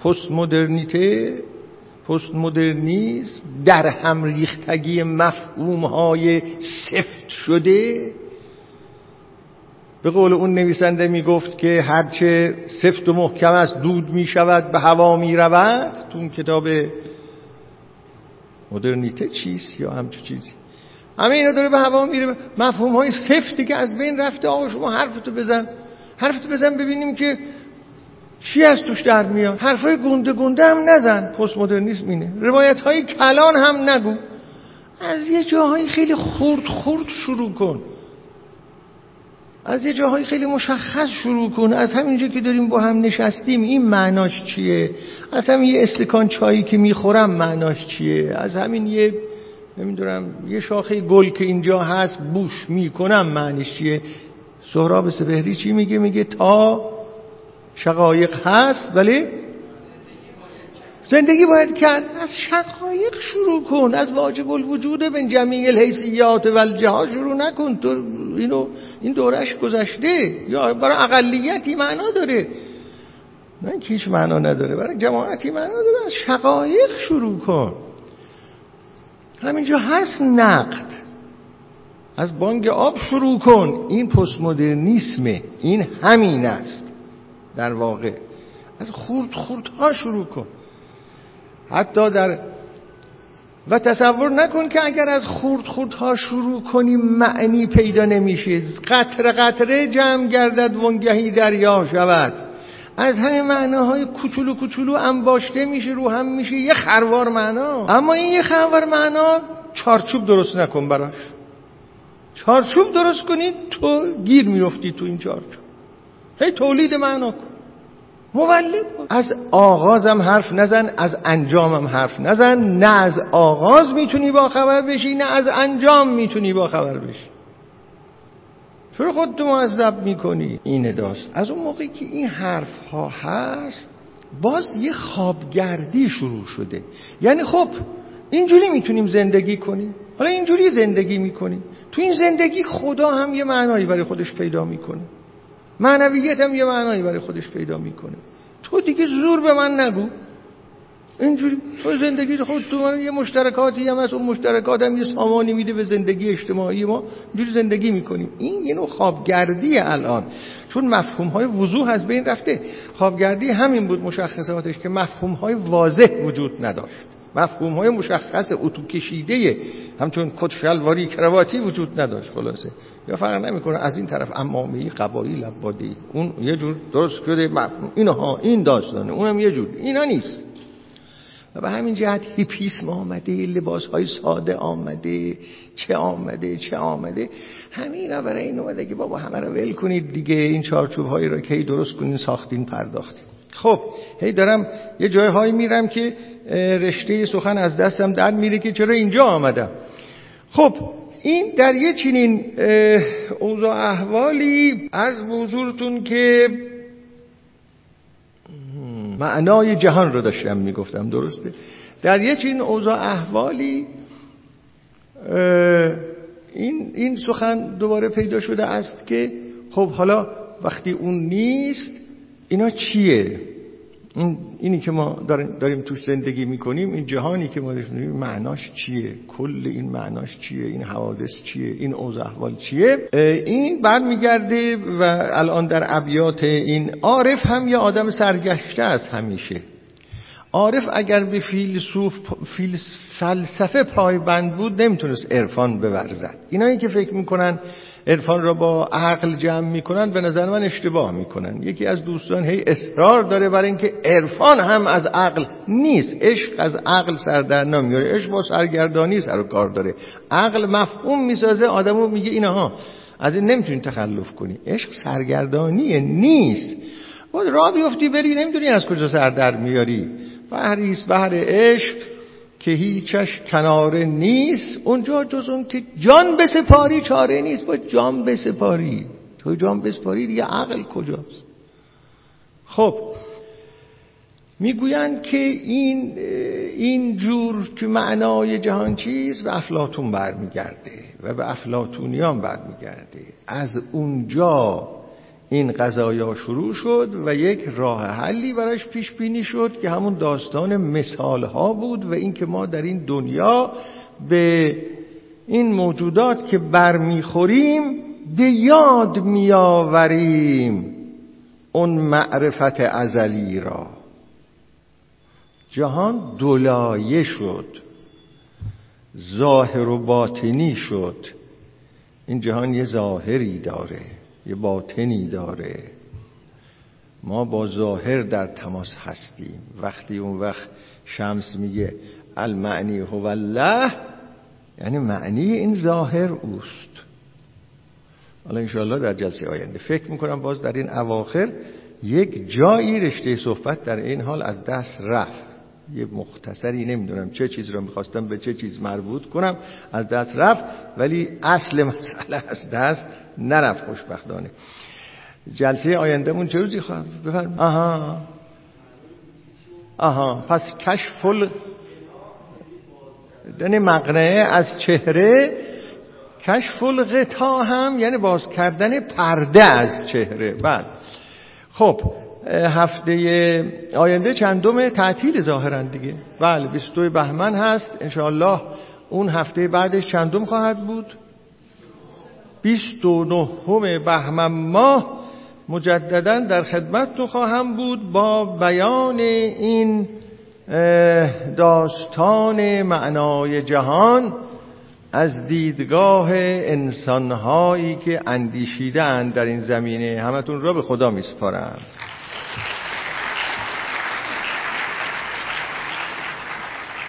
پست مدرنیته. پست مدرنیسم در هم ریختگی مفهوم های سفت شده. به قول اون نویسنده می گفت که هرچه سفت و محکم است دود می شود به هوا می رود تو اون کتاب مدرنیته چیست یا همچه چیزی؟ همه اینا داره به هوا میره. مفهوم های سفتی که از بین رفته آقا شما حرفتو بزن. حرفتو بزن ببینیم که چی از توش در میاد؟ حرفای گنده گنده هم نزن. پست مدرنیسم اینه روایت های کلان هم نگو. از یه جاهایی خیلی خورد خورد شروع کن. از یه جاهایی خیلی مشخص شروع کن. از همینجا که داریم با هم نشستیم این معناش چیه؟ از همین یه استکان چایی که می‌خورم معناش چیه؟ از همین یه نمی‌دونم یه شاخه گل که اینجا هست بوش می‌کنم معنیش چیه؟ سهراب سپهری چی میگه؟ میگه تا شقایق هست ولی زندگی باید کرد. از شقایق شروع کن از واجب الوجود به جمیع الحیثیات و الجها شروع نکن. تو اینو این دورش گذشته. یا برای اقلیتی معنا داره. نه که هیچ معنا نداره برای جماعتی معنا داره. از شقایق شروع کن. همینجا هست نقد. از بانگ آب شروع کن. این پست مدرنیسمه این همین است. در واقع. از خورد ها شروع کن. حتی در و تصور نکن که اگر از خورد ها شروع کنی معنی پیدا نمیشه. قطره قطره جمع گردد ونگهی دریا شود. از همین معناهای کوچولو کوچولو انباشته میشه رو هم میشه. یه خروار معنا. اما این یه خروار معنا چارچوب درست نکن براش. چارچوب درست کنی تو گیر میفتی تو این چارچوب. هی تولید معنا کن. مولد از آغازم حرف نزن از انجامم حرف نزن. نه از آغاز می‌تونی با خبر بشی نه از انجام می‌تونی با خبر بشی. چرا خودتو معذب می‌کنی. این داست. از اون موقعی که این حرف ها هست باز یه خوابگردی شروع شده. یعنی خب اینجوری می‌تونیم زندگی کنیم. حالا اینجوری زندگی می‌کنیم. تو این زندگی خدا هم یه معنایی برای خودش پیدا می‌کنه. معنویت هم یه معنایی برای خودش پیدا می‌کنه. تو دیگه زور به من نگو. اینجوری تو زندگی خود تو من یه مشترکاتی هم هست اون مشترکات هم یه سامانی میده به زندگی اجتماعی ما. اینجوری زندگی می‌کنیم. این یه نوع خوابگردی الان. چون مفهوم های وضوح از بین رفته. خوابگردی همین بود مشخصاتش که مفهوم های واضح وجود نداشت. مفهوم های مشخص اتو کشیده همچون کت شلواری کرواتی وجود نداشت خلاصه. یا فرق نمی‌کنه. از این طرف امامی قبایی لبادی اون یه جور درست شده مفهوم. اینها این داستانه. اونم یه جور. اینا نیست. و به همین جهت هیپیسم آمده لباس های ساده آمده چه آمده چه آمده. همین را برای این اومده که بابا همه رو ول کنید دیگه. این چارچوب هایی را که درست کنین ساختین پرداختین. خب هی دارم یه جای هایی میرم که رشته سخن از دستم در میره که چرا اینجا آمدم. خب این در یه چنین اوضاع احوالی از بزرگتون که معنای جهان رو داشتم می‌گفتم درسته؟ در یه چنین اوضاع احوالی این این سخن دوباره پیدا شده است که خب حالا وقتی اون نیست اینا چیه؟ این اینی که ما داریم توش زندگی می‌کنیم این جهانی که ما داریم معناش چیه؟ کل این معناش چیه؟ این حوادث چیه؟ این اوضاع احوال چیه؟ این برمیگرده و الان در ابیات این عارف هم یه آدم سرگشته است همیشه. عارف اگر به فیلسوف فلسفه پایبند بود نمی‌تونست عرفان بورزد. اینایی که فکر می‌کنن عرفان را با عقل جمع می‌کنن به نظر من اشتباه می‌کنن یکی از دوستان هی اصرار داره برای اینکه عرفان هم از عقل نیست. عشق از عقل سر در نمیاره عشق با سرگردانی سر و کار داره. عقل مفهوم می‌سازه آدمو میگه اینها. از این نمی‌تونی تخلف کنی. عشق سرگردانیه نیست. باید را بیفتی بری نمی‌دونی از کجا سر در میاری. بحریست بحر عشق. که هیچش کناره نیست اونجا جز اون که جان بسپاری چاره نیست. با جان بسپاری تو جان بسپاری دیگه عقل کجاست؟ خب می‌گویند که این این جور که معنای جهان چیز به افلاتون برمیگرده و به افلاتونیان برمیگرده. از اونجا این قضایا شروع شد و یک راه حلی براش پیش بینی شد که همون داستان مثال ها بود و اینکه ما در این دنیا به این موجودات که برمیخوریم به یاد میآوریم اون معرفت ازلی را. جهان دولایه شد ظاهر و باطنی شد. این جهان یه ظاهری داره. یه باطنی داره. ما با ظاهر در تماس هستیم. وقتی اون وقت شمس میگه المعنی هو الله یعنی معنی این ظاهر اوست. حالا انشاءالله در جلسه آینده فکر می‌کنم باز در این اواخر یک جایی رشته صحبت در این حال از دست رفت. یه مختصری نمی‌دونم چه چیز رو می‌خواستم به چه چیز مربوط کنم از دست رفت ولی اصل مسئله از دست نرفت خوشبختانه. جلسه آیندهمون چه روزی خواهد بفرم آها. آها. پس کشف دن مقنعه از چهره کشف الغطا هم یعنی باز کردن پرده از چهره. بله خب هفته آینده چندم تعطیل ظاهرا دیگه. بله 22 بهمن هست. انشاءالله اون هفته بعدش چندم خواهد بود؟ 29 بهمن ماه مجددا در خدمت خواهم بود با بیان این داستان معنای جهان از دیدگاه انسانهایی که اندیشیدن در این زمینه. همتون را به خدا میسپارم.